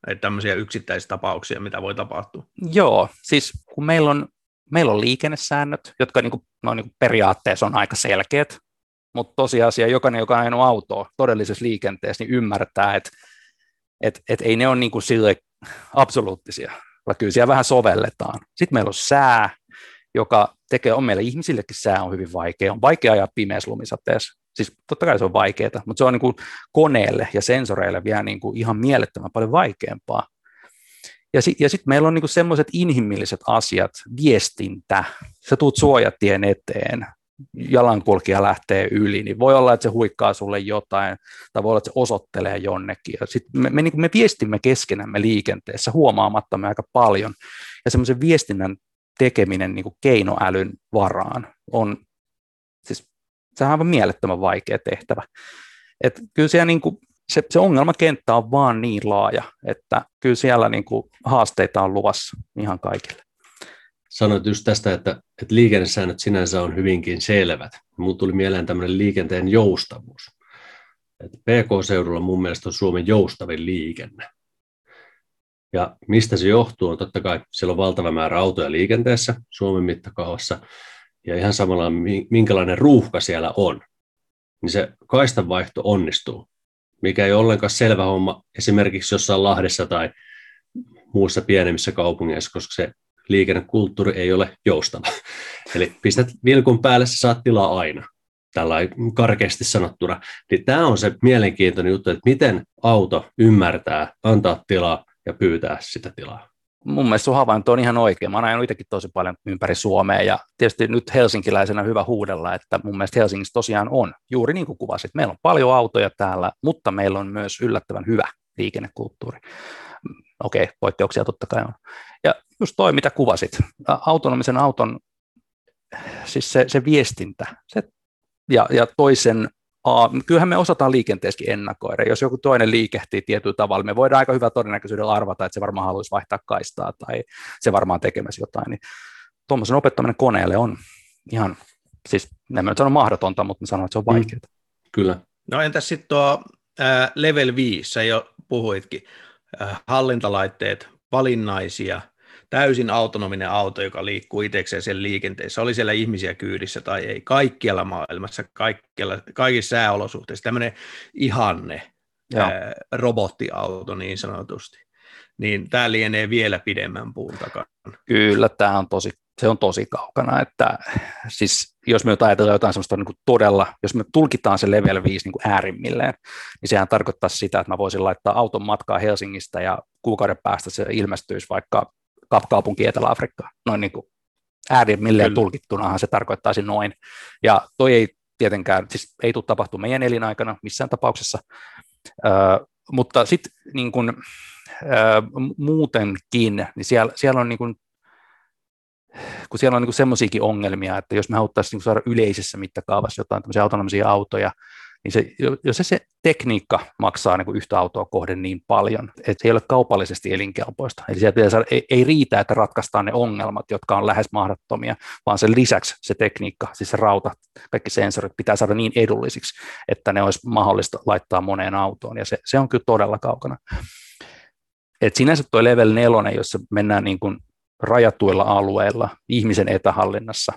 Että tämmöisiä yksittäistapauksia, mitä voi tapahtua? Joo, siis kun meillä on, meillä on liikennesäännöt, jotka niin kuin, no niin kuin periaatteessa on aika selkeät, mutta tosiasia jokainen, joka on ajanut autoa todellisessa liikenteessä, niin ymmärtää, että et, et ei ne ole niin kuin sille absoluuttisia, vaan kyllä siellä vähän sovelletaan. Sitten meillä on sää, joka tekee, on meillä ihmisillekin sää on hyvin vaikea, on vaikea ajaa pimeässä lumisateessa, siis totta kai se on vaikeaa, mutta se on niin kuin koneelle ja sensoreille vielä niin kuin ihan mielettömän paljon vaikeampaa. Ja sitten sit meillä on niin semmoiset inhimilliset asiat, viestintä, sä tuut suojatien eteen, jalankulkija lähtee yli, niin voi olla, että se huikkaa sulle jotain, tai voi olla, että se osoittelee jonnekin. Ja sit me, me, niin me viestimme keskenämme liikenteessä huomaamattamme aika paljon, ja semmoisen viestinnän tekeminen niin kuin keinoälyn varaan on, siis se on aivan mielettömän vaikea tehtävä. Et kyllä siellä niin kuin, se, se ongelmakenttä on vaan niin laaja, että kyllä siellä niin kuin haasteita on luvassa ihan kaikille sanoit just tästä, että, että liikennesäännöt sinänsä on hyvinkin selvät. Mulla tuli mieleen tämmöinen liikenteen joustavuus. Että PK-seudulla mun mielestä on Suomen joustavin liikenne. Ja mistä se johtuu, on totta kai siellä on valtava määrä autoja liikenteessä Suomen mittakaavassa, ja ihan samalla minkälainen ruuhka siellä on, niin se kaistanvaihto onnistuu, mikä ei ole ollenkaan selvä homma esimerkiksi jossain Lahdessa tai muussa pienemmissä kaupungeissa, koska se liikennekulttuuri ei ole joustava. Eli pistät vilkun päälle, sä saat tilaa aina, tällä karkeasti sanottuna. Niin tämä on se mielenkiintoinen juttu, että miten auto ymmärtää antaa tilaa ja pyytää sitä tilaa. Mun mielestä sun havainto on ihan oikein. Mä oon ajanut itsekin tosi paljon ympäri Suomea ja tietysti nyt helsinkiläisenä hyvä huudella, että mun mielestä Helsingissä tosiaan on juuri niin kuin kuvasit. Meillä on paljon autoja täällä, mutta meillä on myös yllättävän hyvä liikennekulttuuri. Okei, poikkeuksia totta kai on. Ja just toi, mitä kuvasit, autonomisen auton, siis se, se viestintä, se, ja, ja toisen A, kyllähän me osataan liikenteessäkin ennakoida. Jos joku toinen liikehtii tietyllä tavalla, me voidaan aika hyvä todennäköisyydellä arvata, että se varmaan haluaisi vaihtaa kaistaa tai se varmaan tekemässä jotain. Niin tuommoisen opettaminen koneelle on ihan, siis en mä sano mahdotonta, mutta mä sanon, että se on vaikeaa. Mm, kyllä. No entäs sitten tuo äh, level 5, sä jo puhuitkin, äh, hallintalaitteet, valinnaisia – täysin autonominen auto, joka liikkuu itsekseen sen liikenteessä, oli siellä ihmisiä kyydissä tai ei, kaikkialla maailmassa, kaikkialla, kaikissa sääolosuhteissa, tämmöinen ihanne ää, robottiauto niin sanotusti, niin tämä lienee vielä pidemmän puun takana. Kyllä, tämä on tosi, se on tosi kaukana, että siis jos me ajatellaan jotain sellaista niin kuin todella, jos me tulkitaan se level 5 niin kuin äärimmilleen, niin sehän tarkoittaa sitä, että mä voisin laittaa auton matkaa Helsingistä ja kuukauden päästä se ilmestyisi vaikka kapkaupunki Etelä-Afrikkaan, noin niin kuin äärimmilleen tulkittunahan se tarkoittaisi noin. Ja toi ei tietenkään, siis ei tule tapahtumaan meidän elinaikana missään tapauksessa, ö, mutta sitten niin kuin, muutenkin, niin siellä, siellä on niin kuin, kun siellä on niin semmoisiakin ongelmia, että jos me haluttaisiin niin saada yleisessä mittakaavassa jotain autonomisia autoja, niin se, jos se, se tekniikka maksaa niin kuin yhtä autoa kohden niin paljon, että se ei ole kaupallisesti elinkelpoista. Eli sieltä saada, ei, ei riitä, että ratkaistaan ne ongelmat, jotka on lähes mahdottomia, vaan sen lisäksi se tekniikka, siis se rauta, kaikki sensorit pitää saada niin edullisiksi, että ne olisi mahdollista laittaa moneen autoon, ja se, se on kyllä todella kaukana. Et sinänsä tuo level 4, jossa mennään niin kuin rajatuilla alueilla ihmisen etähallinnassa,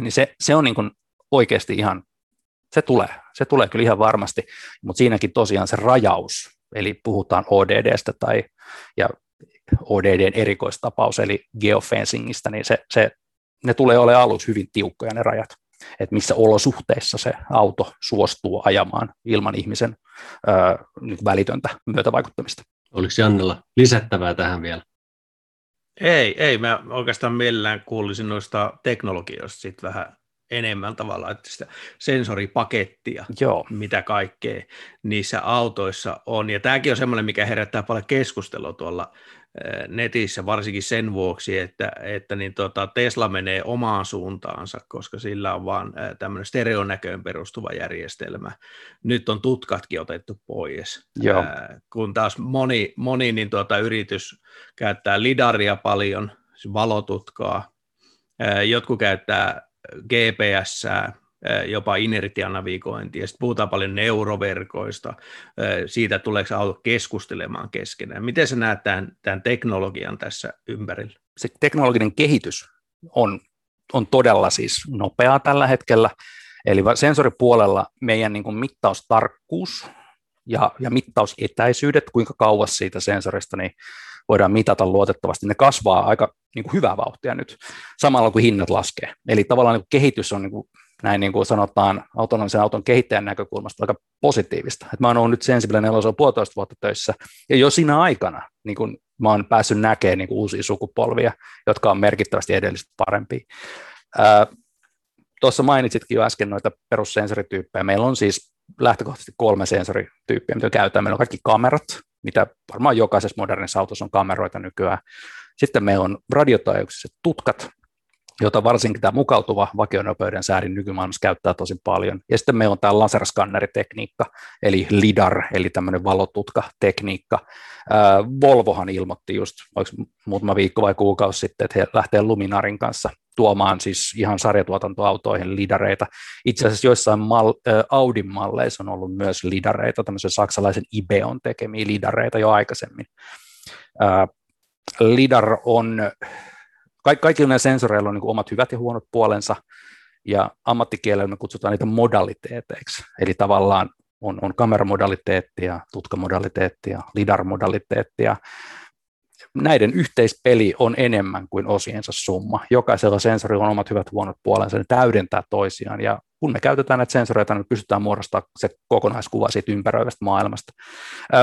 niin se, se on niin kuin oikeasti ihan, se tulee, se tulee kyllä ihan varmasti, mutta siinäkin tosiaan se rajaus, eli puhutaan ODDstä tai, ja ODDn erikoistapaus, eli geofencingistä, niin se, se, ne tulee olemaan aluksi hyvin tiukkoja ne rajat, että missä olosuhteissa se auto suostuu ajamaan ilman ihmisen ö, niin välitöntä myötävaikuttamista. Oliko Jannella lisättävää tähän vielä? Ei, ei. Mä oikeastaan mielellään kuulisin noista teknologioista sit vähän enemmän tavallaan, että sitä sensoripakettia, Joo. mitä kaikkea niissä autoissa on. Ja tämäkin on semmoinen, mikä herättää paljon keskustelua tuolla netissä, varsinkin sen vuoksi, että, että niin tota Tesla menee omaan suuntaansa, koska sillä on vaan tämmöinen stereonäköön perustuva järjestelmä. Nyt on tutkatkin otettu pois, Joo. kun taas moni, moni niin tuota, yritys käyttää lidaria paljon, siis valotutkaa, jotkut käyttää GPS, jopa inertianavigointia, sitten puhutaan paljon neuroverkoista, siitä tuleeko auto keskustelemaan keskenään. Miten sä näet tämän, tämän teknologian tässä ympärillä? Se teknologinen kehitys on, on todella siis nopeaa tällä hetkellä, eli sensoripuolella meidän niin kuin mittaustarkkuus ja, ja mittausetäisyydet, kuinka kauas siitä sensorista, niin voidaan mitata luotettavasti. Ne kasvaa aika niin kuin hyvää vauhtia nyt, samalla kun hinnat laskee. Eli tavallaan niin kuin kehitys on niin kuin näin niin kuin sanotaan autonomisen auton kehittäjän näkökulmasta aika positiivista. Et mä oon ollut nyt Sensible 4 puolitoista vuotta töissä, ja jo siinä aikana niin kuin mä oon päässyt näkemään niin kuin uusia sukupolvia, jotka on merkittävästi edellistä parempia. Tuossa mainitsitkin jo äsken noita perussensorityyppejä. Meillä on siis lähtökohtaisesti kolme sensorityyppiä, mitä käytetään. Meillä on kaikki kamerat, mitä varmaan jokaisessa modernissa autossa on kameroita nykyään. Sitten meillä on radiotaajuuksiset tutkat, jota varsinkin tämä mukautuva vakionopeuden säädin nykymaailmassa käyttää tosi paljon. Ja sitten meillä on tämä laserskanneritekniikka, eli LIDAR, eli tämmöinen valotutka-tekniikka. Volvohan ilmoitti just, muutama viikko vai kuukausi sitten, että he lähtee Luminarin kanssa tuomaan siis ihan sarjatuotantoautoihin lidareita. Itse asiassa joissain mal- Audin malleissa on ollut myös lidareita, tämmöisen saksalaisen Ibeon tekemiä lidareita jo aikaisemmin. Lidar on Kaik, kaikilla näillä sensoreilla on niin omat hyvät ja huonot puolensa, ja ammattikielellä me kutsutaan niitä modaliteeteiksi, eli tavallaan on, on kameramodaliteetti ja tutkamodaliteetti ja lidar-modaliteetti, ja näiden yhteispeli on enemmän kuin osiensa summa. Jokaisella sensorilla on omat hyvät huonot puolensa, ne täydentää toisiaan, ja kun me käytetään näitä sensoreita, niin pystytään muodostamaan se kokonaiskuva siitä ympäröivästä maailmasta.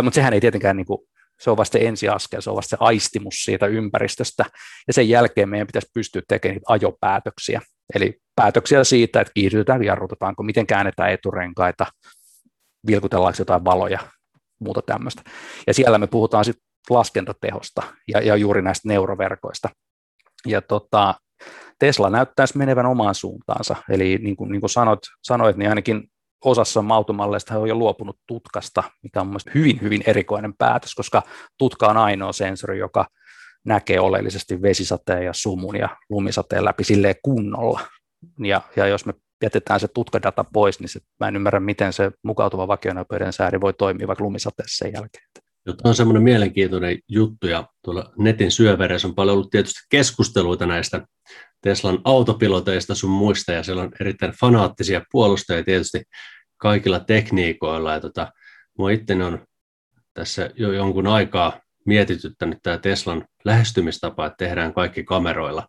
Mutta sehän ei tietenkään niin kuin se on vasta se ensiaskel, se on vasta se aistimus siitä ympäristöstä, ja sen jälkeen meidän pitäisi pystyä tekemään niitä ajopäätöksiä, eli päätöksiä siitä, että kiihdytetään, jarrutetaanko, miten käännetään eturenkaita, vilkutellaanko jotain valoja, muuta tämmöistä. Ja siellä me puhutaan sitten laskentatehosta ja, ja juuri näistä neuroverkoista. Ja tota, Tesla näyttäisi menevän omaan suuntaansa, eli niin kuin, niin kuin sanoit, sanoit, niin ainakin osassa automalleista he on jo luopunut tutkasta, mikä on mielestäni hyvin, hyvin erikoinen päätös, koska tutka on ainoa sensori, joka näkee oleellisesti vesisateen ja sumun ja lumisateen läpi silleen kunnolla. Ja, ja jos me jätetään se tutkadata pois, niin se, mä en ymmärrä, miten se mukautuva vakionopeuden sääri voi toimia vaikka lumisateessa sen jälkeen. Tämä on semmoinen mielenkiintoinen juttu, ja tuolla netin syövereissä on paljon ollut tietysti keskusteluita näistä Teslan autopiloteista sun muista, ja siellä on erittäin fanaattisia puolustajia tietysti kaikilla tekniikoilla, ja tota, mua itse on tässä jo jonkun aikaa mietityttänyt tämä Teslan lähestymistapa, että tehdään kaikki kameroilla.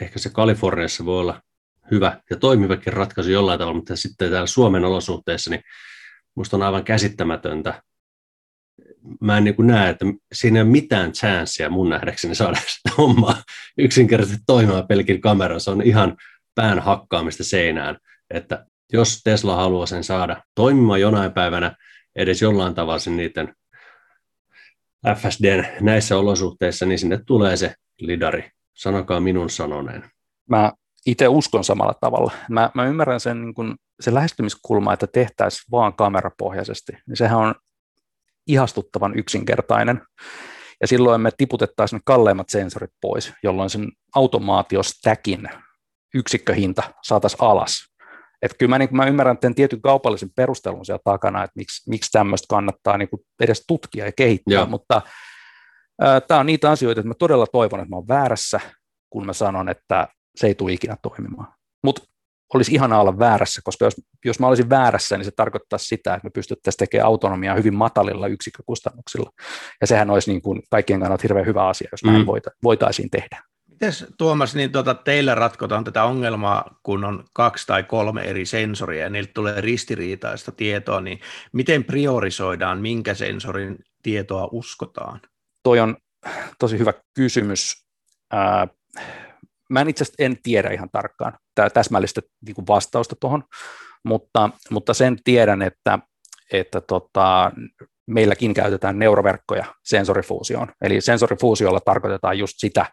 Ehkä se Kaliforniassa voi olla hyvä ja toimivakin ratkaisu jollain tavalla, mutta sitten täällä Suomen olosuhteissa, niin minusta on aivan käsittämätöntä, mä en niin kuin näe, että siinä ei ole mitään chanceä mun nähdäkseni saada sitä hommaa yksinkertaisesti toimimaan pelkin kamera. Se on ihan pään hakkaamista seinään, että jos Tesla haluaa sen saada toimimaan jonain päivänä edes jollain tavalla sen niiden FSDn näissä olosuhteissa, niin sinne tulee se lidari. Sanokaa minun sanoneen. Mä itse uskon samalla tavalla. Mä, mä ymmärrän sen, niin kun, se lähestymiskulma, että tehtäisiin vaan kamerapohjaisesti. Niin sehän on ihastuttavan yksinkertainen. Ja silloin me tiputettaisiin ne kalleimmat sensorit pois, jolloin sen automaatiostäkin yksikköhinta saataisiin alas. Et kyllä mä, niin mä ymmärrän tämän tietyn kaupallisen perustelun siellä takana, että miksi, miksi tämmöistä kannattaa niin edes tutkia ja kehittää, Joo. mutta tämä on niitä asioita, että mä todella toivon, että mä oon väärässä, kun mä sanon, että se ei tule ikinä toimimaan. Mutta olisi ihanaa olla väärässä, koska jos, jos mä olisin väärässä, niin se tarkoittaa sitä, että me pystyttäisiin tekemään autonomiaa hyvin matalilla yksikkökustannuksilla. Ja sehän olisi niin kuin kaikkien kannalta hirveän hyvä asia, jos näin mm. voita, voitaisiin tehdä. Mites Tuomas, niin tuota, teillä ratkotaan tätä ongelmaa, kun on kaksi tai kolme eri sensoria ja niiltä tulee ristiriitaista tietoa, niin miten priorisoidaan, minkä sensorin tietoa uskotaan? Toi on tosi hyvä kysymys. Ää, mä en itse asiassa en tiedä ihan tarkkaan täsmällistä niin kuin vastausta tuohon, mutta, mutta sen tiedän, että, että tota, meilläkin käytetään neuroverkkoja sensorifuusioon. Eli sensorifuusiolla tarkoitetaan just sitä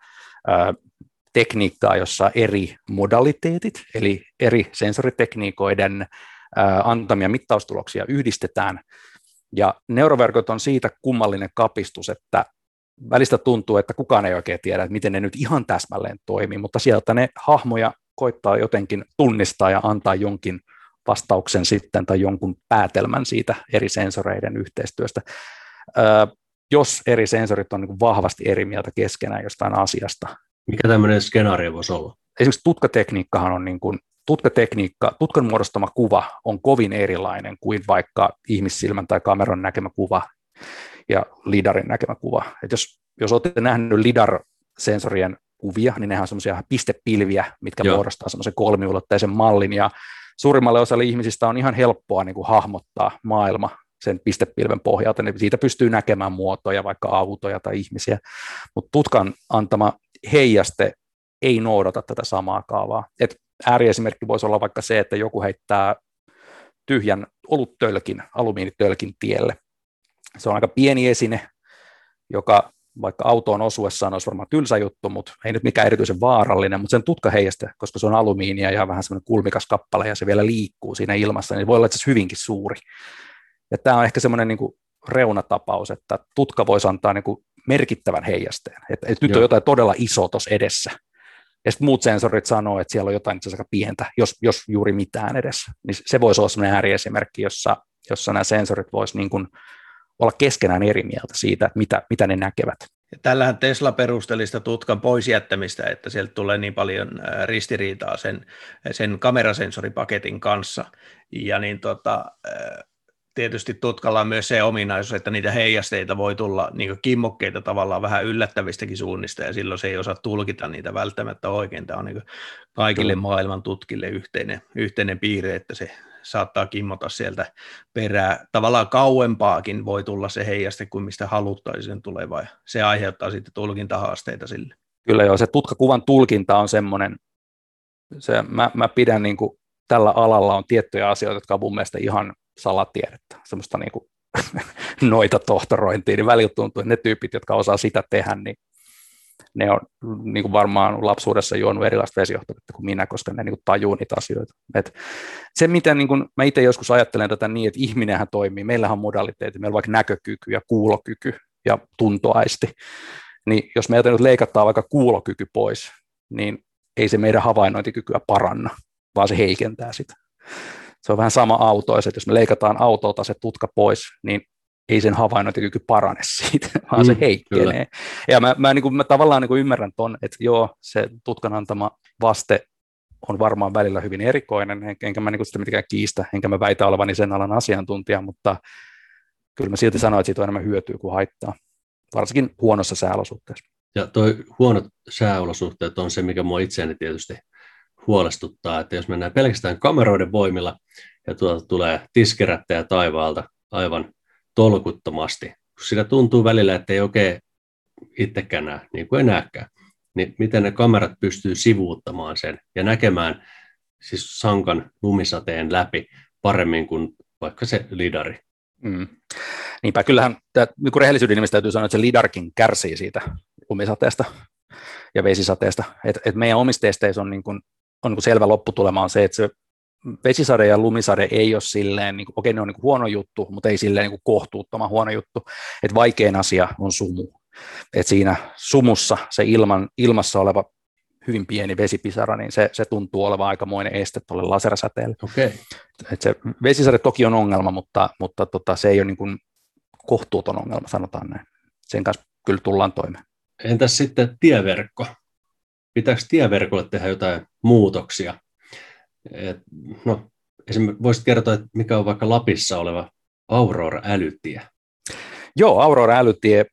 ää, tekniikkaa, jossa eri modaliteetit, eli eri sensoritekniikoiden ää, antamia mittaustuloksia yhdistetään. Ja neuroverkot on siitä kummallinen kapistus, että välistä tuntuu, että kukaan ei oikein tiedä, että miten ne nyt ihan täsmälleen toimii, mutta sieltä ne hahmoja koittaa jotenkin tunnistaa ja antaa jonkin vastauksen sitten tai jonkun päätelmän siitä eri sensoreiden yhteistyöstä. Öö, jos eri sensorit on niin vahvasti eri mieltä keskenään jostain asiasta. Mikä tämmöinen skenaario voisi olla? Esimerkiksi tutkatekniikkahan on niin kuin, tutkatekniikka, tutkan muodostama kuva on kovin erilainen kuin vaikka ihmissilmän tai kameran näkemä kuva ja lidarin näkemä kuva. Et jos, jos olette nähnyt lidar-sensorien kuvia, niin nehän on semmoisia pistepilviä, mitkä Joo. muodostaa semmoisen kolmiulotteisen mallin, ja suurimmalle osalle ihmisistä on ihan helppoa niin kuin hahmottaa maailma sen pistepilven pohjalta, niin siitä pystyy näkemään muotoja, vaikka autoja tai ihmisiä, mutta tutkan antama heijaste ei noudata tätä samaa kaavaa. Et ääriesimerkki voisi olla vaikka se, että joku heittää tyhjän oluttölkin, alumiinitölkin tielle. Se on aika pieni esine, joka vaikka autoon osuessaan olisi varmaan tylsä juttu, mutta ei nyt mikään erityisen vaarallinen, mutta sen tutka heijaste, koska se on alumiinia ja vähän semmoinen kulmikas kappale ja se vielä liikkuu siinä ilmassa, niin voi olla itse hyvinkin suuri. Ja tämä on ehkä semmoinen niin kuin reunatapaus, että tutka voisi antaa niin kuin merkittävän heijasteen, että, että nyt on jotain todella isoa tuossa edessä. Ja sitten muut sensorit sanoo, että siellä on jotain itse aika pientä, jos, jos juuri mitään edessä. Niin se voisi olla sellainen ääriesimerkki, jossa, jossa nämä sensorit voisivat niin kuin olla keskenään eri mieltä siitä, että mitä, mitä ne näkevät. Tällähän Tesla perusteli sitä tutkan pois jättämistä, että sieltä tulee niin paljon ristiriitaa sen, sen kamerasensoripaketin kanssa. Ja niin tota, tietysti tutkalla on myös se ominaisuus, että niitä heijasteita voi tulla niin kimmokkeita tavallaan vähän yllättävistäkin suunnista, ja silloin se ei osaa tulkita niitä välttämättä oikein. Tämä on niin kaikille maailman tutkille yhteinen, yhteinen piirre, että se saattaa kimmota sieltä perää. Tavallaan kauempaakin voi tulla se heijaste kuin mistä haluttaisiin tuleva, ja se aiheuttaa sitten tulkintahaasteita sille. Kyllä joo, se tutkakuvan tulkinta on semmoinen, se, mä, mä pidän niin kuin, tällä alalla on tiettyjä asioita, jotka on mun mielestä ihan salatiedettä, semmoista niin kuin, noita tohtorointia, niin välillä tuntuu, että ne tyypit, jotka osaa sitä tehdä, niin ne on niin kuin varmaan lapsuudessa juonut erilaista vesijohtovettä kuin minä, koska ne niin kuin tajuu niitä asioita. Et se, miten niin kuin, mä itse joskus ajattelen tätä niin, että ihminenhän toimii, meillähän on modaliteetti, meillä on vaikka näkökyky ja kuulokyky ja tuntoaisti, niin jos meiltä nyt leikataan vaikka kuulokyky pois, niin ei se meidän havainnointikykyä paranna, vaan se heikentää sitä. Se on vähän sama auto, että jos me leikataan autolta se tutka pois, niin ei sen havainnointikyky parane siitä, vaan mm, se heikkenee. Kyllä. Ja mä, mä, niin kuin, mä tavallaan niin kuin ymmärrän ton, että joo, se tutkan antama vaste on varmaan välillä hyvin erikoinen, enkä mä niin kuin sitä mitenkään kiistä, enkä mä väitä olevani sen alan asiantuntija, mutta kyllä mä silti sanoin, että siitä on enemmän hyötyä kuin haittaa, varsinkin huonossa sääolosuhteessa. Ja toi huonot sääolosuhteet on se, mikä mua itseäni tietysti huolestuttaa, että jos mennään pelkästään kameroiden voimilla ja tuolta tulee tiskerättäjä taivaalta aivan tolkuttomasti, kun sitä tuntuu välillä, että ei oikein itsekään näe, niin kuin ei näkään, niin miten ne kamerat pystyy sivuuttamaan sen ja näkemään siis sankan lumisateen läpi paremmin kuin vaikka se lidari. Mm. Niinpä, kyllähän tämä, niin rehellisyyden nimistä täytyy sanoa, että se lidarkin kärsii siitä lumisateesta ja vesisateesta. Et, et meidän omissa testeissä on, niin kuin, on niin kuin selvä lopputulema on se, että se vesisade ja lumisade ei ole silleen, niin kuin, okei ne on niin kuin huono juttu, mutta ei silleen niin kuin kohtuuttoman huono juttu, että vaikein asia on sumu. Et siinä sumussa se ilman, ilmassa oleva hyvin pieni vesipisara, niin se, se tuntuu olevan aikamoinen este tuolle lasersäteelle. Okay. Et se vesisade toki on ongelma, mutta, mutta tota, se ei ole niin kuin kohtuuton ongelma, sanotaan näin. Sen kanssa kyllä tullaan toimeen. Entäs sitten tieverkko? Pitääkö tieverkolle tehdä jotain muutoksia? Et, no, esimerkiksi voisit kertoa, että mikä on vaikka Lapissa oleva Aurora-älytie? Joo, Aurora-älytie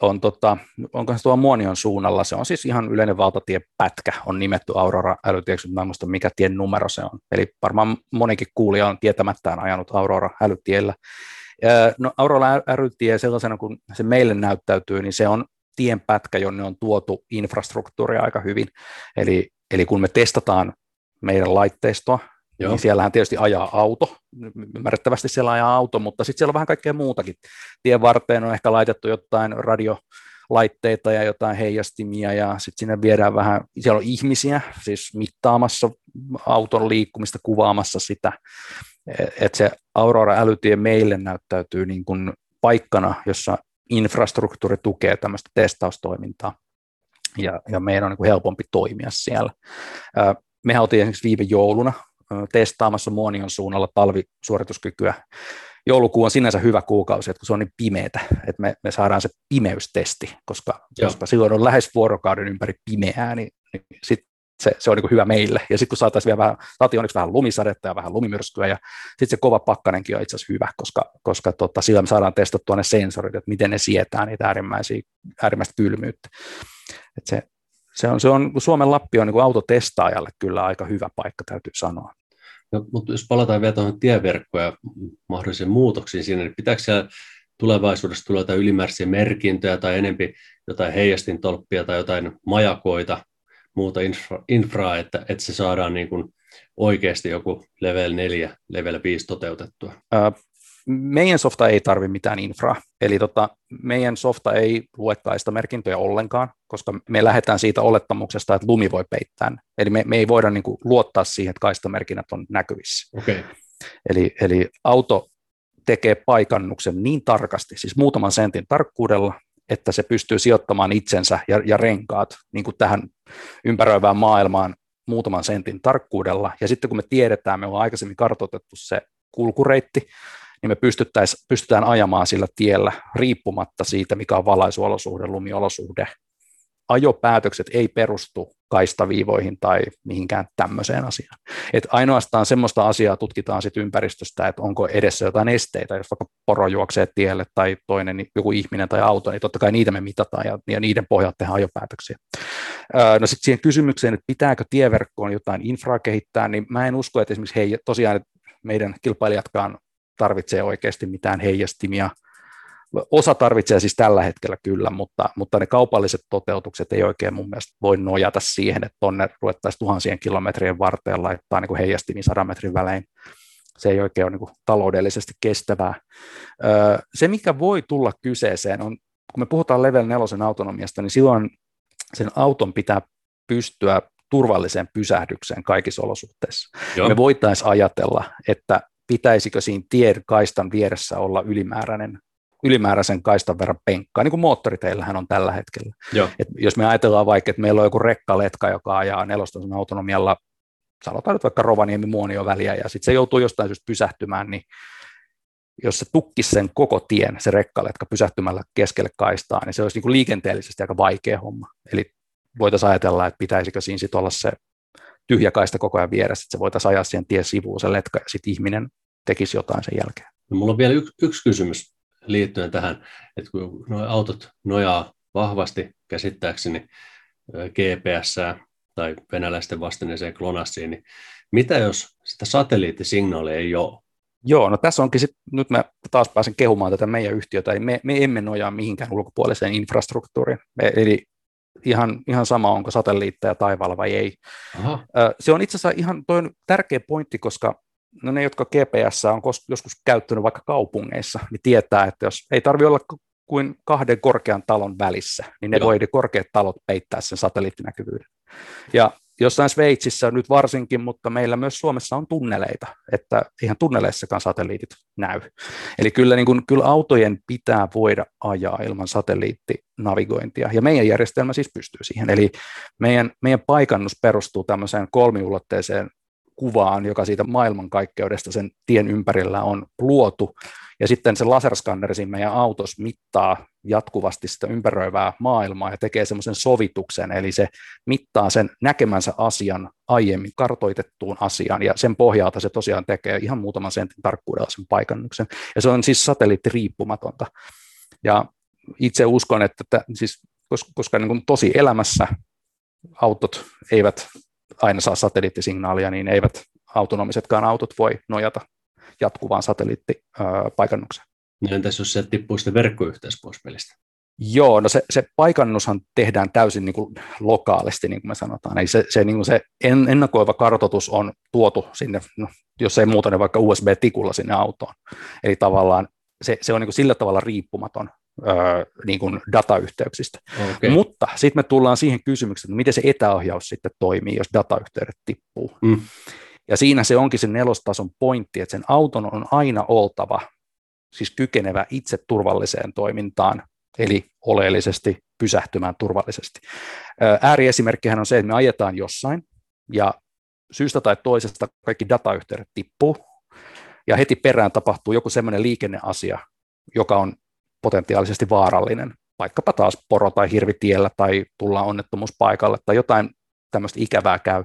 on, tota, onko se tuo Muonion suunnalla, se on siis ihan yleinen valtatiepätkä, on nimetty Aurora älytieksi, mutta en muista mikä tien numero se on. Eli varmaan monikin kuulija on tietämättään ajanut Aurora älytiellä. No, Aurora älytie sellaisena kuin se meille näyttäytyy, niin se on tienpätkä, jonne on tuotu infrastruktuuria aika hyvin. Eli, eli kun me testataan meidän laitteistoa, Joo. niin siellähän tietysti ajaa auto, ymmärrettävästi siellä ajaa auto, mutta sitten siellä on vähän kaikkea muutakin. Tien varteen on ehkä laitettu jotain radiolaitteita ja jotain heijastimia ja sitten sinne viedään vähän, siellä on ihmisiä siis mittaamassa auton liikkumista, kuvaamassa sitä, että se Aurora-älytie meille näyttäytyy niin kuin paikkana, jossa infrastruktuuri tukee tämmöistä testaustoimintaa ja, ja meidän on niin kuin helpompi toimia siellä. Mehän oltiin esimerkiksi viime jouluna testaamassa Muonion suunnalla talvisuorituskykyä. Joulukuu on sinänsä hyvä kuukausi, että kun se on niin pimeätä, että me, me saadaan se pimeystesti, koska, koska silloin on lähes vuorokauden ympäri pimeää, niin, niin sit se, se on niin hyvä meille. Ja sitten kun saataisiin vielä vähän, saatiin onneksi vähän lumisadetta ja vähän lumimyrskyä, ja sitten se kova pakkanenkin on itse asiassa hyvä, koska, koska tota, sillä me saadaan testattua ne sensorit, että miten ne sietää niitä äärimmäisiä, äärimmäistä kylmyyttä. Et se, se on, se on, Suomen Lappi on niin autotestaajalle kyllä aika hyvä paikka, täytyy sanoa. No, mutta jos palataan vielä tuohon tieverkkoon ja mahdollisiin muutoksiin siinä, niin pitääkö siellä tulevaisuudessa tulla jotain ylimääräisiä merkintöjä tai enempi jotain heijastintolppia tai jotain majakoita, muuta infra, infraa, että, että se saadaan niin kuin oikeasti joku level 4, level 5 toteutettua? Meidän softa ei tarvitse mitään infraa, eli tota, meidän softa ei lue kaistamerkintöjä ollenkaan, koska me lähdetään siitä olettamuksesta, että lumi voi peittää Eli me, me ei voida niin kuin, luottaa siihen, että kaistamerkinnät on näkyvissä. Okay. Eli, eli auto tekee paikannuksen niin tarkasti, siis muutaman sentin tarkkuudella, että se pystyy sijoittamaan itsensä ja, ja renkaat niin kuin tähän ympäröivään maailmaan muutaman sentin tarkkuudella. Ja sitten kun me tiedetään, me ollaan aikaisemmin kartoitettu se kulkureitti, niin me pystytään ajamaan sillä tiellä riippumatta siitä, mikä on valaisuolosuhde, lumiolosuhde. Ajopäätökset ei perustu kaistaviivoihin tai mihinkään tämmöiseen asiaan. Et ainoastaan semmoista asiaa tutkitaan sit ympäristöstä, että onko edessä jotain esteitä, jos vaikka poro juoksee tielle tai toinen niin joku ihminen tai auto, niin totta kai niitä me mitataan ja, ja niiden pohjalta tehdään ajopäätöksiä. no sitten siihen kysymykseen, että pitääkö tieverkkoon jotain infraa kehittää, niin mä en usko, että esimerkiksi hei, tosiaan meidän kilpailijatkaan tarvitsee oikeasti mitään heijastimia. Osa tarvitsee siis tällä hetkellä kyllä, mutta, mutta ne kaupalliset toteutukset ei oikein mun mielestä voi nojata siihen, että tonne ruvettaisiin tuhansien kilometrien varteen laittaa niin heijastimi sadan metrin välein. Se ei oikein ole niin kuin taloudellisesti kestävää. Se, mikä voi tulla kyseeseen, on, kun me puhutaan level 4 autonomiasta, niin silloin sen auton pitää pystyä turvalliseen pysähdykseen kaikissa olosuhteissa. Joo. Me voitaisiin ajatella, että pitäisikö siinä tien kaistan vieressä olla ylimääräinen ylimääräisen kaistan verran penkkaa, niin kuin moottoriteillähän on tällä hetkellä. Joo. Et jos me ajatellaan vaikka, että meillä on joku rekkaletka, joka ajaa nelostosen autonomialla, sanotaan nyt vaikka Rovaniemi muonio väliä, ja sitten se joutuu jostain syystä pysähtymään, niin jos se tukkisi sen koko tien, se rekkaletka pysähtymällä keskelle kaistaa, niin se olisi niin kuin liikenteellisesti aika vaikea homma. Eli voitaisiin ajatella, että pitäisikö siinä sitten olla se tyhjä kaista koko ajan vieressä, että se voitaisiin ajaa siihen tien sivuun se letka ja sitten ihminen tekisi jotain sen jälkeen. No, mulla on vielä yksi, yksi kysymys liittyen tähän, että kun nuo autot nojaa vahvasti käsittääkseni GPS tai venäläisten vastineeseen klonassiin, niin mitä jos sitä satelliittisignaalia ei ole? Joo, no tässä onkin sitten, nyt mä taas pääsen kehumaan tätä meidän yhtiötä, eli me, me emme nojaa mihinkään ulkopuoliseen infrastruktuuriin. Me, eli ihan, ihan sama, onko satelliitteja taivaalla vai ei. Aha. Se on itse asiassa ihan toi tärkeä pointti, koska no ne, jotka GPS on joskus käyttänyt vaikka kaupungeissa, niin tietää, että jos ei tarvitse olla kuin kahden korkean talon välissä, niin ne Joo. voi ne korkeat talot peittää sen satelliittinäkyvyyden. Ja jossain Sveitsissä nyt varsinkin, mutta meillä myös Suomessa on tunneleita, että ihan tunneleissakaan satelliitit näy. Eli kyllä, niin kuin, kyllä autojen pitää voida ajaa ilman satelliittinavigointia, ja meidän järjestelmä siis pystyy siihen. Eli meidän, meidän paikannus perustuu tämmöiseen kolmiulotteiseen kuvaan, joka siitä maailmankaikkeudesta sen tien ympärillä on luotu, Ja sitten se laserskanneri siinä meidän autossa mittaa jatkuvasti sitä ympäröivää maailmaa ja tekee semmoisen sovituksen, eli se mittaa sen näkemänsä asian aiemmin kartoitettuun asiaan, ja sen pohjalta se tosiaan tekee ihan muutaman sentin tarkkuudella sen paikannuksen. Ja se on siis satelliittiriippumatonta. Ja itse uskon, että, että siis, koska, niin tosi elämässä autot eivät aina saa satelliittisignaalia, niin eivät autonomisetkaan autot voi nojata jatkuvaan satelliittipaikannukseen. No entäs jos se tippuu sitten verkkoyhteys pois pelistä? Joo, no se, se paikannushan tehdään täysin niin kuin lokaalisti, niin kuin me sanotaan. Eli se, se, niin kuin se en, ennakoiva kartoitus on tuotu sinne, no, jos ei muuta, niin vaikka USB-tikulla sinne autoon. Eli tavallaan se, se on niin kuin sillä tavalla riippumaton öö, niin kuin datayhteyksistä. Okay. Mutta sitten me tullaan siihen kysymykseen, että miten se etäohjaus sitten toimii, jos datayhteydet tippuu. Mm. Ja siinä se onkin se nelostason pointti, että sen auton on aina oltava siis kykenevä itse turvalliseen toimintaan, eli oleellisesti pysähtymään turvallisesti. Ääriesimerkkihän on se, että me ajetaan jossain, ja syystä tai toisesta kaikki datayhteydet tippuu, ja heti perään tapahtuu joku semmoinen liikenneasia, joka on potentiaalisesti vaarallinen, vaikkapa taas poro tai hirvitiellä tai tullaan onnettomuuspaikalle tai jotain tämmöistä ikävää käy.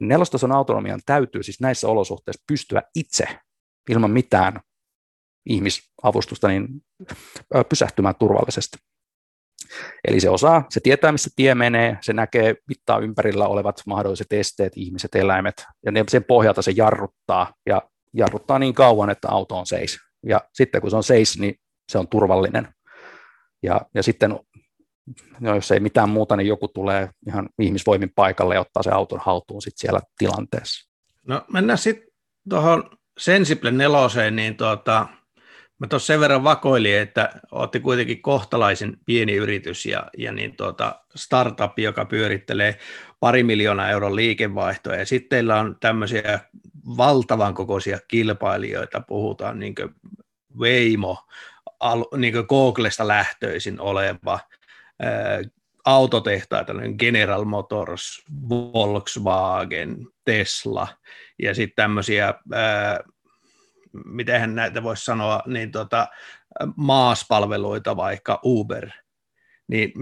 Nelostason autonomian täytyy siis näissä olosuhteissa pystyä itse ilman mitään ihmisavustusta niin pysähtymään turvallisesti. Eli se osaa, se tietää, missä tie menee, se näkee, mittaa ympärillä olevat mahdolliset esteet, ihmiset, eläimet, ja sen pohjalta se jarruttaa, ja jarruttaa niin kauan, että auto on seis. Ja sitten kun se on seis, niin se on turvallinen. Ja, ja sitten no jos ei mitään muuta, niin joku tulee ihan ihmisvoimin paikalle ja ottaa se auton haltuun sit siellä tilanteessa. No mennään sitten tuohon Sensible neloseen, niin tuota, mä tuossa sen verran vakoilin, että olette kuitenkin kohtalaisen pieni yritys ja, ja niin tuota, startup, joka pyörittelee pari miljoonaa euron liikevaihtoa, ja sitten teillä on tämmöisiä valtavan kokoisia kilpailijoita, puhutaan niin Waymo, niin kuin Googlesta lähtöisin oleva autotehtaita, General Motors, Volkswagen, Tesla ja sitten tämmöisiä, miten näitä voisi sanoa, niin tota, maaspalveluita vaikka Uber. Niin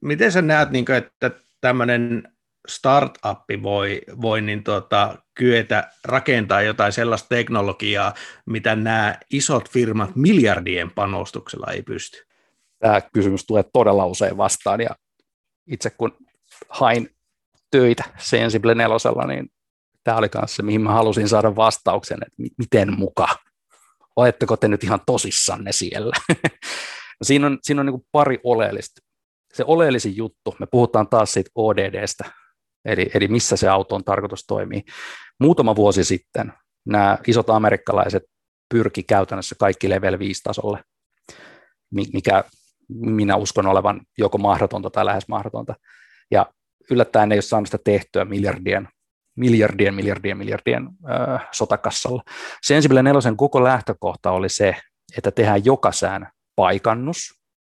miten, sä näet, niin kuin, että tämmöinen startuppi voi, voi niin tota, kyetä rakentaa jotain sellaista teknologiaa, mitä nämä isot firmat miljardien panostuksella ei pysty? Tämä kysymys tulee todella usein vastaan, ja itse kun hain töitä Sensible nelosella, niin tämä oli kanssa se, mihin mä halusin saada vastauksen, että miten muka, oletteko te nyt ihan tosissanne siellä? No siinä on, siinä on niin pari oleellista. Se oleellisin juttu, me puhutaan taas siitä ODDstä, eli, eli missä se auto on tarkoitus toimii. Muutama vuosi sitten nämä isot amerikkalaiset pyrki käytännössä kaikki level 5 tasolle, mikä minä uskon olevan joko mahdotonta tai lähes mahdotonta. Ja yllättäen ei ole saanut sitä tehtyä miljardien, miljardien, miljardien, miljardien äh, sotakassalla. Sensible nelosen koko lähtökohta oli se, että tehdään jokaisään paikannus,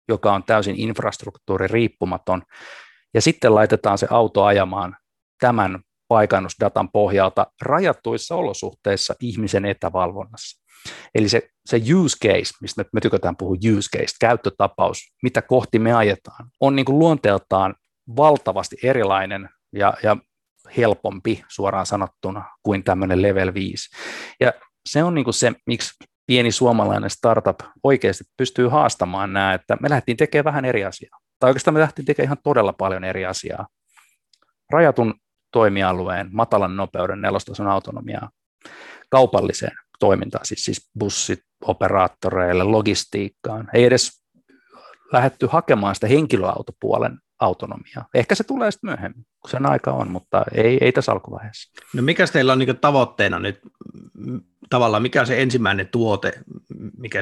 joka on täysin infrastruktuuri riippumaton, ja sitten laitetaan se auto ajamaan tämän paikannusdatan pohjalta rajattuissa olosuhteissa ihmisen etävalvonnassa. Eli se, se use case, mistä me, tykätään puhua use case, käyttötapaus, mitä kohti me ajetaan, on niin kuin luonteeltaan valtavasti erilainen ja, ja helpompi suoraan sanottuna kuin tämmöinen level 5. Ja se on niin kuin se, miksi pieni suomalainen startup oikeasti pystyy haastamaan nämä, että me lähdettiin tekemään vähän eri asiaa. Tai oikeastaan me lähdettiin tekemään ihan todella paljon eri asiaa. Rajatun toimialueen, matalan nopeuden, nelostason autonomiaa kaupalliseen toimintaa, siis, siis bussit operaattoreille, logistiikkaan. Ei edes lähetty hakemaan sitä henkilöautopuolen autonomiaa. Ehkä se tulee sitten myöhemmin, kun sen aika on, mutta ei, ei tässä alkuvaiheessa. No mikä teillä on niin tavoitteena nyt tavallaan, mikä on se ensimmäinen tuote, mikä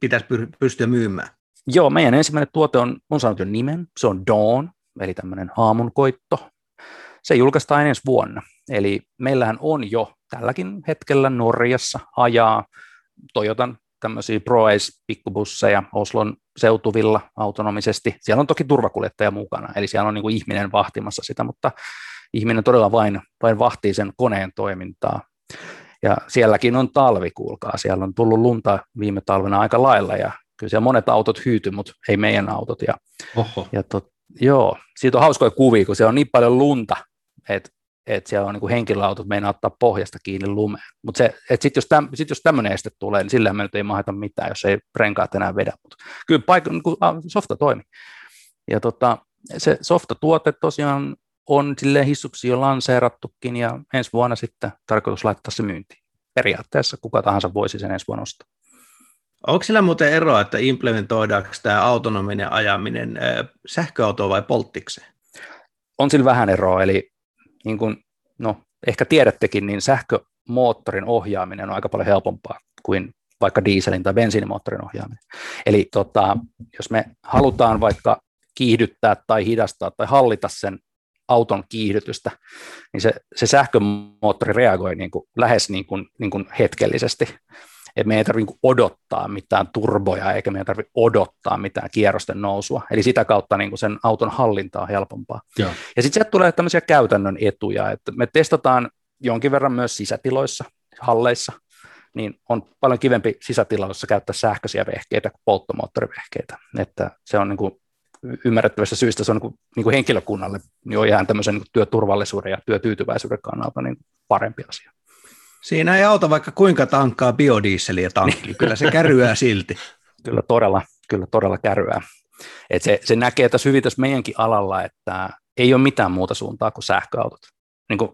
pitäisi pystyä myymään? Joo, meidän ensimmäinen tuote on, on saanut jo nimen, se on Dawn, eli tämmöinen aamunkoitto. Se julkaistaan ensi vuonna, eli meillähän on jo tälläkin hetkellä Norjassa ajaa Toyotan tämmöisiä ProAce-pikkubusseja Oslon seutuvilla autonomisesti. Siellä on toki turvakuljettaja mukana, eli siellä on niin kuin ihminen vahtimassa sitä, mutta ihminen todella vain, vain vahtii sen koneen toimintaa. Ja sielläkin on talvi, kuulkaa. Siellä on tullut lunta viime talvena aika lailla ja kyllä siellä monet autot hyyty, mutta ei meidän autot. Ja, Oho. ja tot, joo, siitä on hauskoja kuvia, kun siellä on niin paljon lunta, että että siellä on niin henkilöautot meinaa ottaa pohjasta kiinni lumeen. Mutta sitten jos, täm, sit jos tämmöinen este tulee, niin sillä me nyt ei maheta mitään, jos ei renkaat enää vedä. Mutta kyllä paikka, niin kuin, softa toimi. Ja tota, se softa-tuote tosiaan on sille hissuksi jo lanseerattukin ja ensi vuonna sitten tarkoitus laittaa se myyntiin. Periaatteessa kuka tahansa voisi sen ensi vuonna ostaa. Onko sillä muuten eroa, että implementoidaanko tämä autonominen ajaminen sähköautoon vai polttikseen? On sillä vähän eroa, eli niin kuin, no, ehkä tiedättekin, niin sähkömoottorin ohjaaminen on aika paljon helpompaa kuin vaikka dieselin tai bensiinimoottorin ohjaaminen. Eli tota, jos me halutaan vaikka kiihdyttää tai hidastaa tai hallita sen auton kiihdytystä, niin se, se sähkömoottori reagoi niin kuin, lähes niin kuin, niin kuin hetkellisesti että me ei tarvitse niin odottaa mitään turboja eikä meidän tarvitse odottaa mitään kierrosten nousua. Eli sitä kautta niin kuin sen auton hallinta on helpompaa. Joo. Ja sitten sieltä tulee tämmöisiä käytännön etuja, että me testataan jonkin verran myös sisätiloissa, halleissa, niin on paljon kivempi sisätiloissa käyttää sähköisiä vehkeitä kuin polttomoottorivehkeitä. Että se on niin kuin ymmärrettävästä syystä se on niin kuin, niin kuin henkilökunnalle jo ihan tämmöisen niin työturvallisuuden ja työtyytyväisyyden kannalta niin parempi asia. Siinä ei auta vaikka kuinka tankkaa biodieseliä tankki, kyllä se kärryää silti. Kyllä todella, kyllä todella kärryää. Et se, se näkee tässä hyvin tässä meidänkin alalla, että ei ole mitään muuta suuntaa kuin sähköautot. Niin kuin,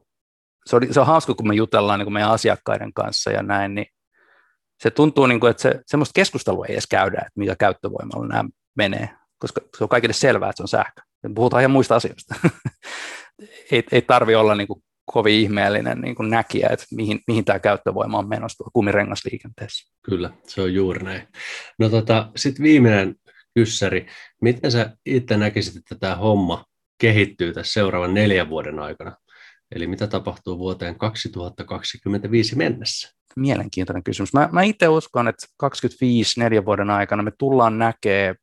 se, on, se on hauska, kun me jutellaan niin kuin meidän asiakkaiden kanssa ja näin, niin se tuntuu, niin kuin, että se, semmoista keskustelua ei edes käydä, että mikä käyttövoimalla nämä menee, koska se on kaikille selvää, että se on sähkö. Puhutaan ihan muista asioista. ei, ei tarvi olla niin kuin kovin ihmeellinen niin kuin näkijä, että mihin, mihin tämä käyttövoima on menossa kumirengasliikenteessä. Kyllä, se on juuri näin. No tota, sitten viimeinen kyssäri. Miten sä itse näkisit, että tämä homma kehittyy tässä seuraavan neljän vuoden aikana? Eli mitä tapahtuu vuoteen 2025 mennessä? Mielenkiintoinen kysymys. Mä, mä itse uskon, että 25 neljän vuoden aikana me tullaan näkemään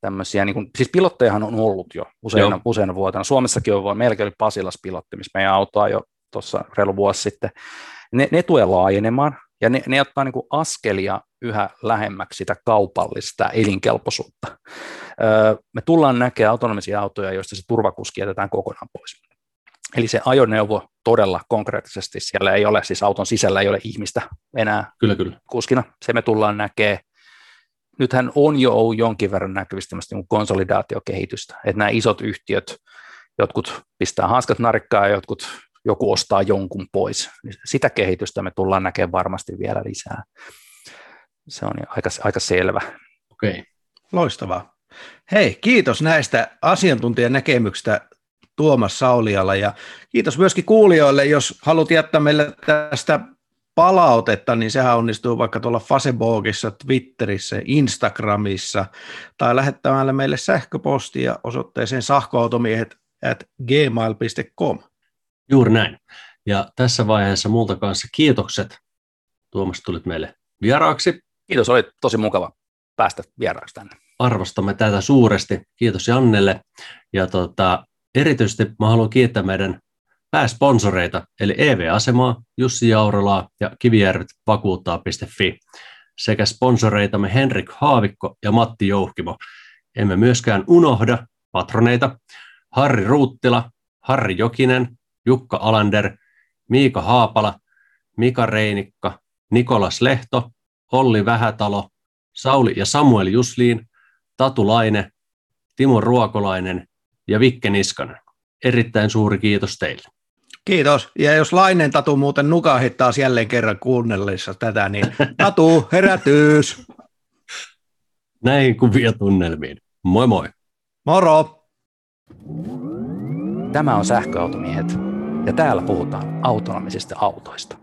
tämmöisiä, niin kuin, siis pilottejahan on ollut jo useina, useina vuotena. Suomessakin on, meilläkin oli Pasilas pilotti, missä meidän autoa jo tuossa reilu vuosi sitten. Ne, ne tulee laajenemaan ja ne, ne ottaa niin kuin askelia yhä lähemmäksi sitä kaupallista elinkelpoisuutta. Öö, me tullaan näkemään autonomisia autoja, joista se turvakuski jätetään kokonaan pois. Eli se ajoneuvo todella konkreettisesti, siellä ei ole, siis auton sisällä ei ole ihmistä enää kyllä, kyllä. kuskina. Se me tullaan näkemään nythän on jo ollut jonkin verran näkyvistä niin konsolidaatiokehitystä, että nämä isot yhtiöt, jotkut pistää hanskat narikkaa ja jotkut, joku ostaa jonkun pois. Sitä kehitystä me tullaan näkemään varmasti vielä lisää. Se on aika, aika selvä. Okei. Okay. Loistavaa. Hei, kiitos näistä asiantuntijan näkemyksistä Tuomas Sauliala ja kiitos myöskin kuulijoille, jos haluat jättää meille tästä palautetta, niin sehän onnistuu vaikka tuolla Facebookissa, Twitterissä, Instagramissa tai lähettämällä meille sähköpostia osoitteeseen sähköautomiehet at gmail.com. Juuri näin. Ja tässä vaiheessa multa kanssa kiitokset. Tuomas, tulit meille vieraaksi. Kiitos, oli tosi mukava päästä vieraaksi tänne. Arvostamme tätä suuresti. Kiitos Jannelle. Ja tota, erityisesti mä haluan kiittää meidän pääsponsoreita, eli EV-asemaa, Jussi Jaurolaa ja Kivijärvet vakuuttaa.fi sekä sponsoreitamme Henrik Haavikko ja Matti Jouhkimo. Emme myöskään unohda patroneita Harri Ruuttila, Harri Jokinen, Jukka Alander, Miika Haapala, Mika Reinikka, Nikolas Lehto, Olli Vähätalo, Sauli ja Samuel Jusliin, Tatu Laine, Timo Ruokolainen ja Vikke Niskanen. Erittäin suuri kiitos teille. Kiitos. Ja jos Lainen Tatu muuten nukahit taas jälleen kerran kuunnellessa tätä, niin Tatu, herätyys! Näihin kuvia tunnelmiin. Moi moi! Moro! Tämä on Sähköautomiehet ja täällä puhutaan autonomisista autoista.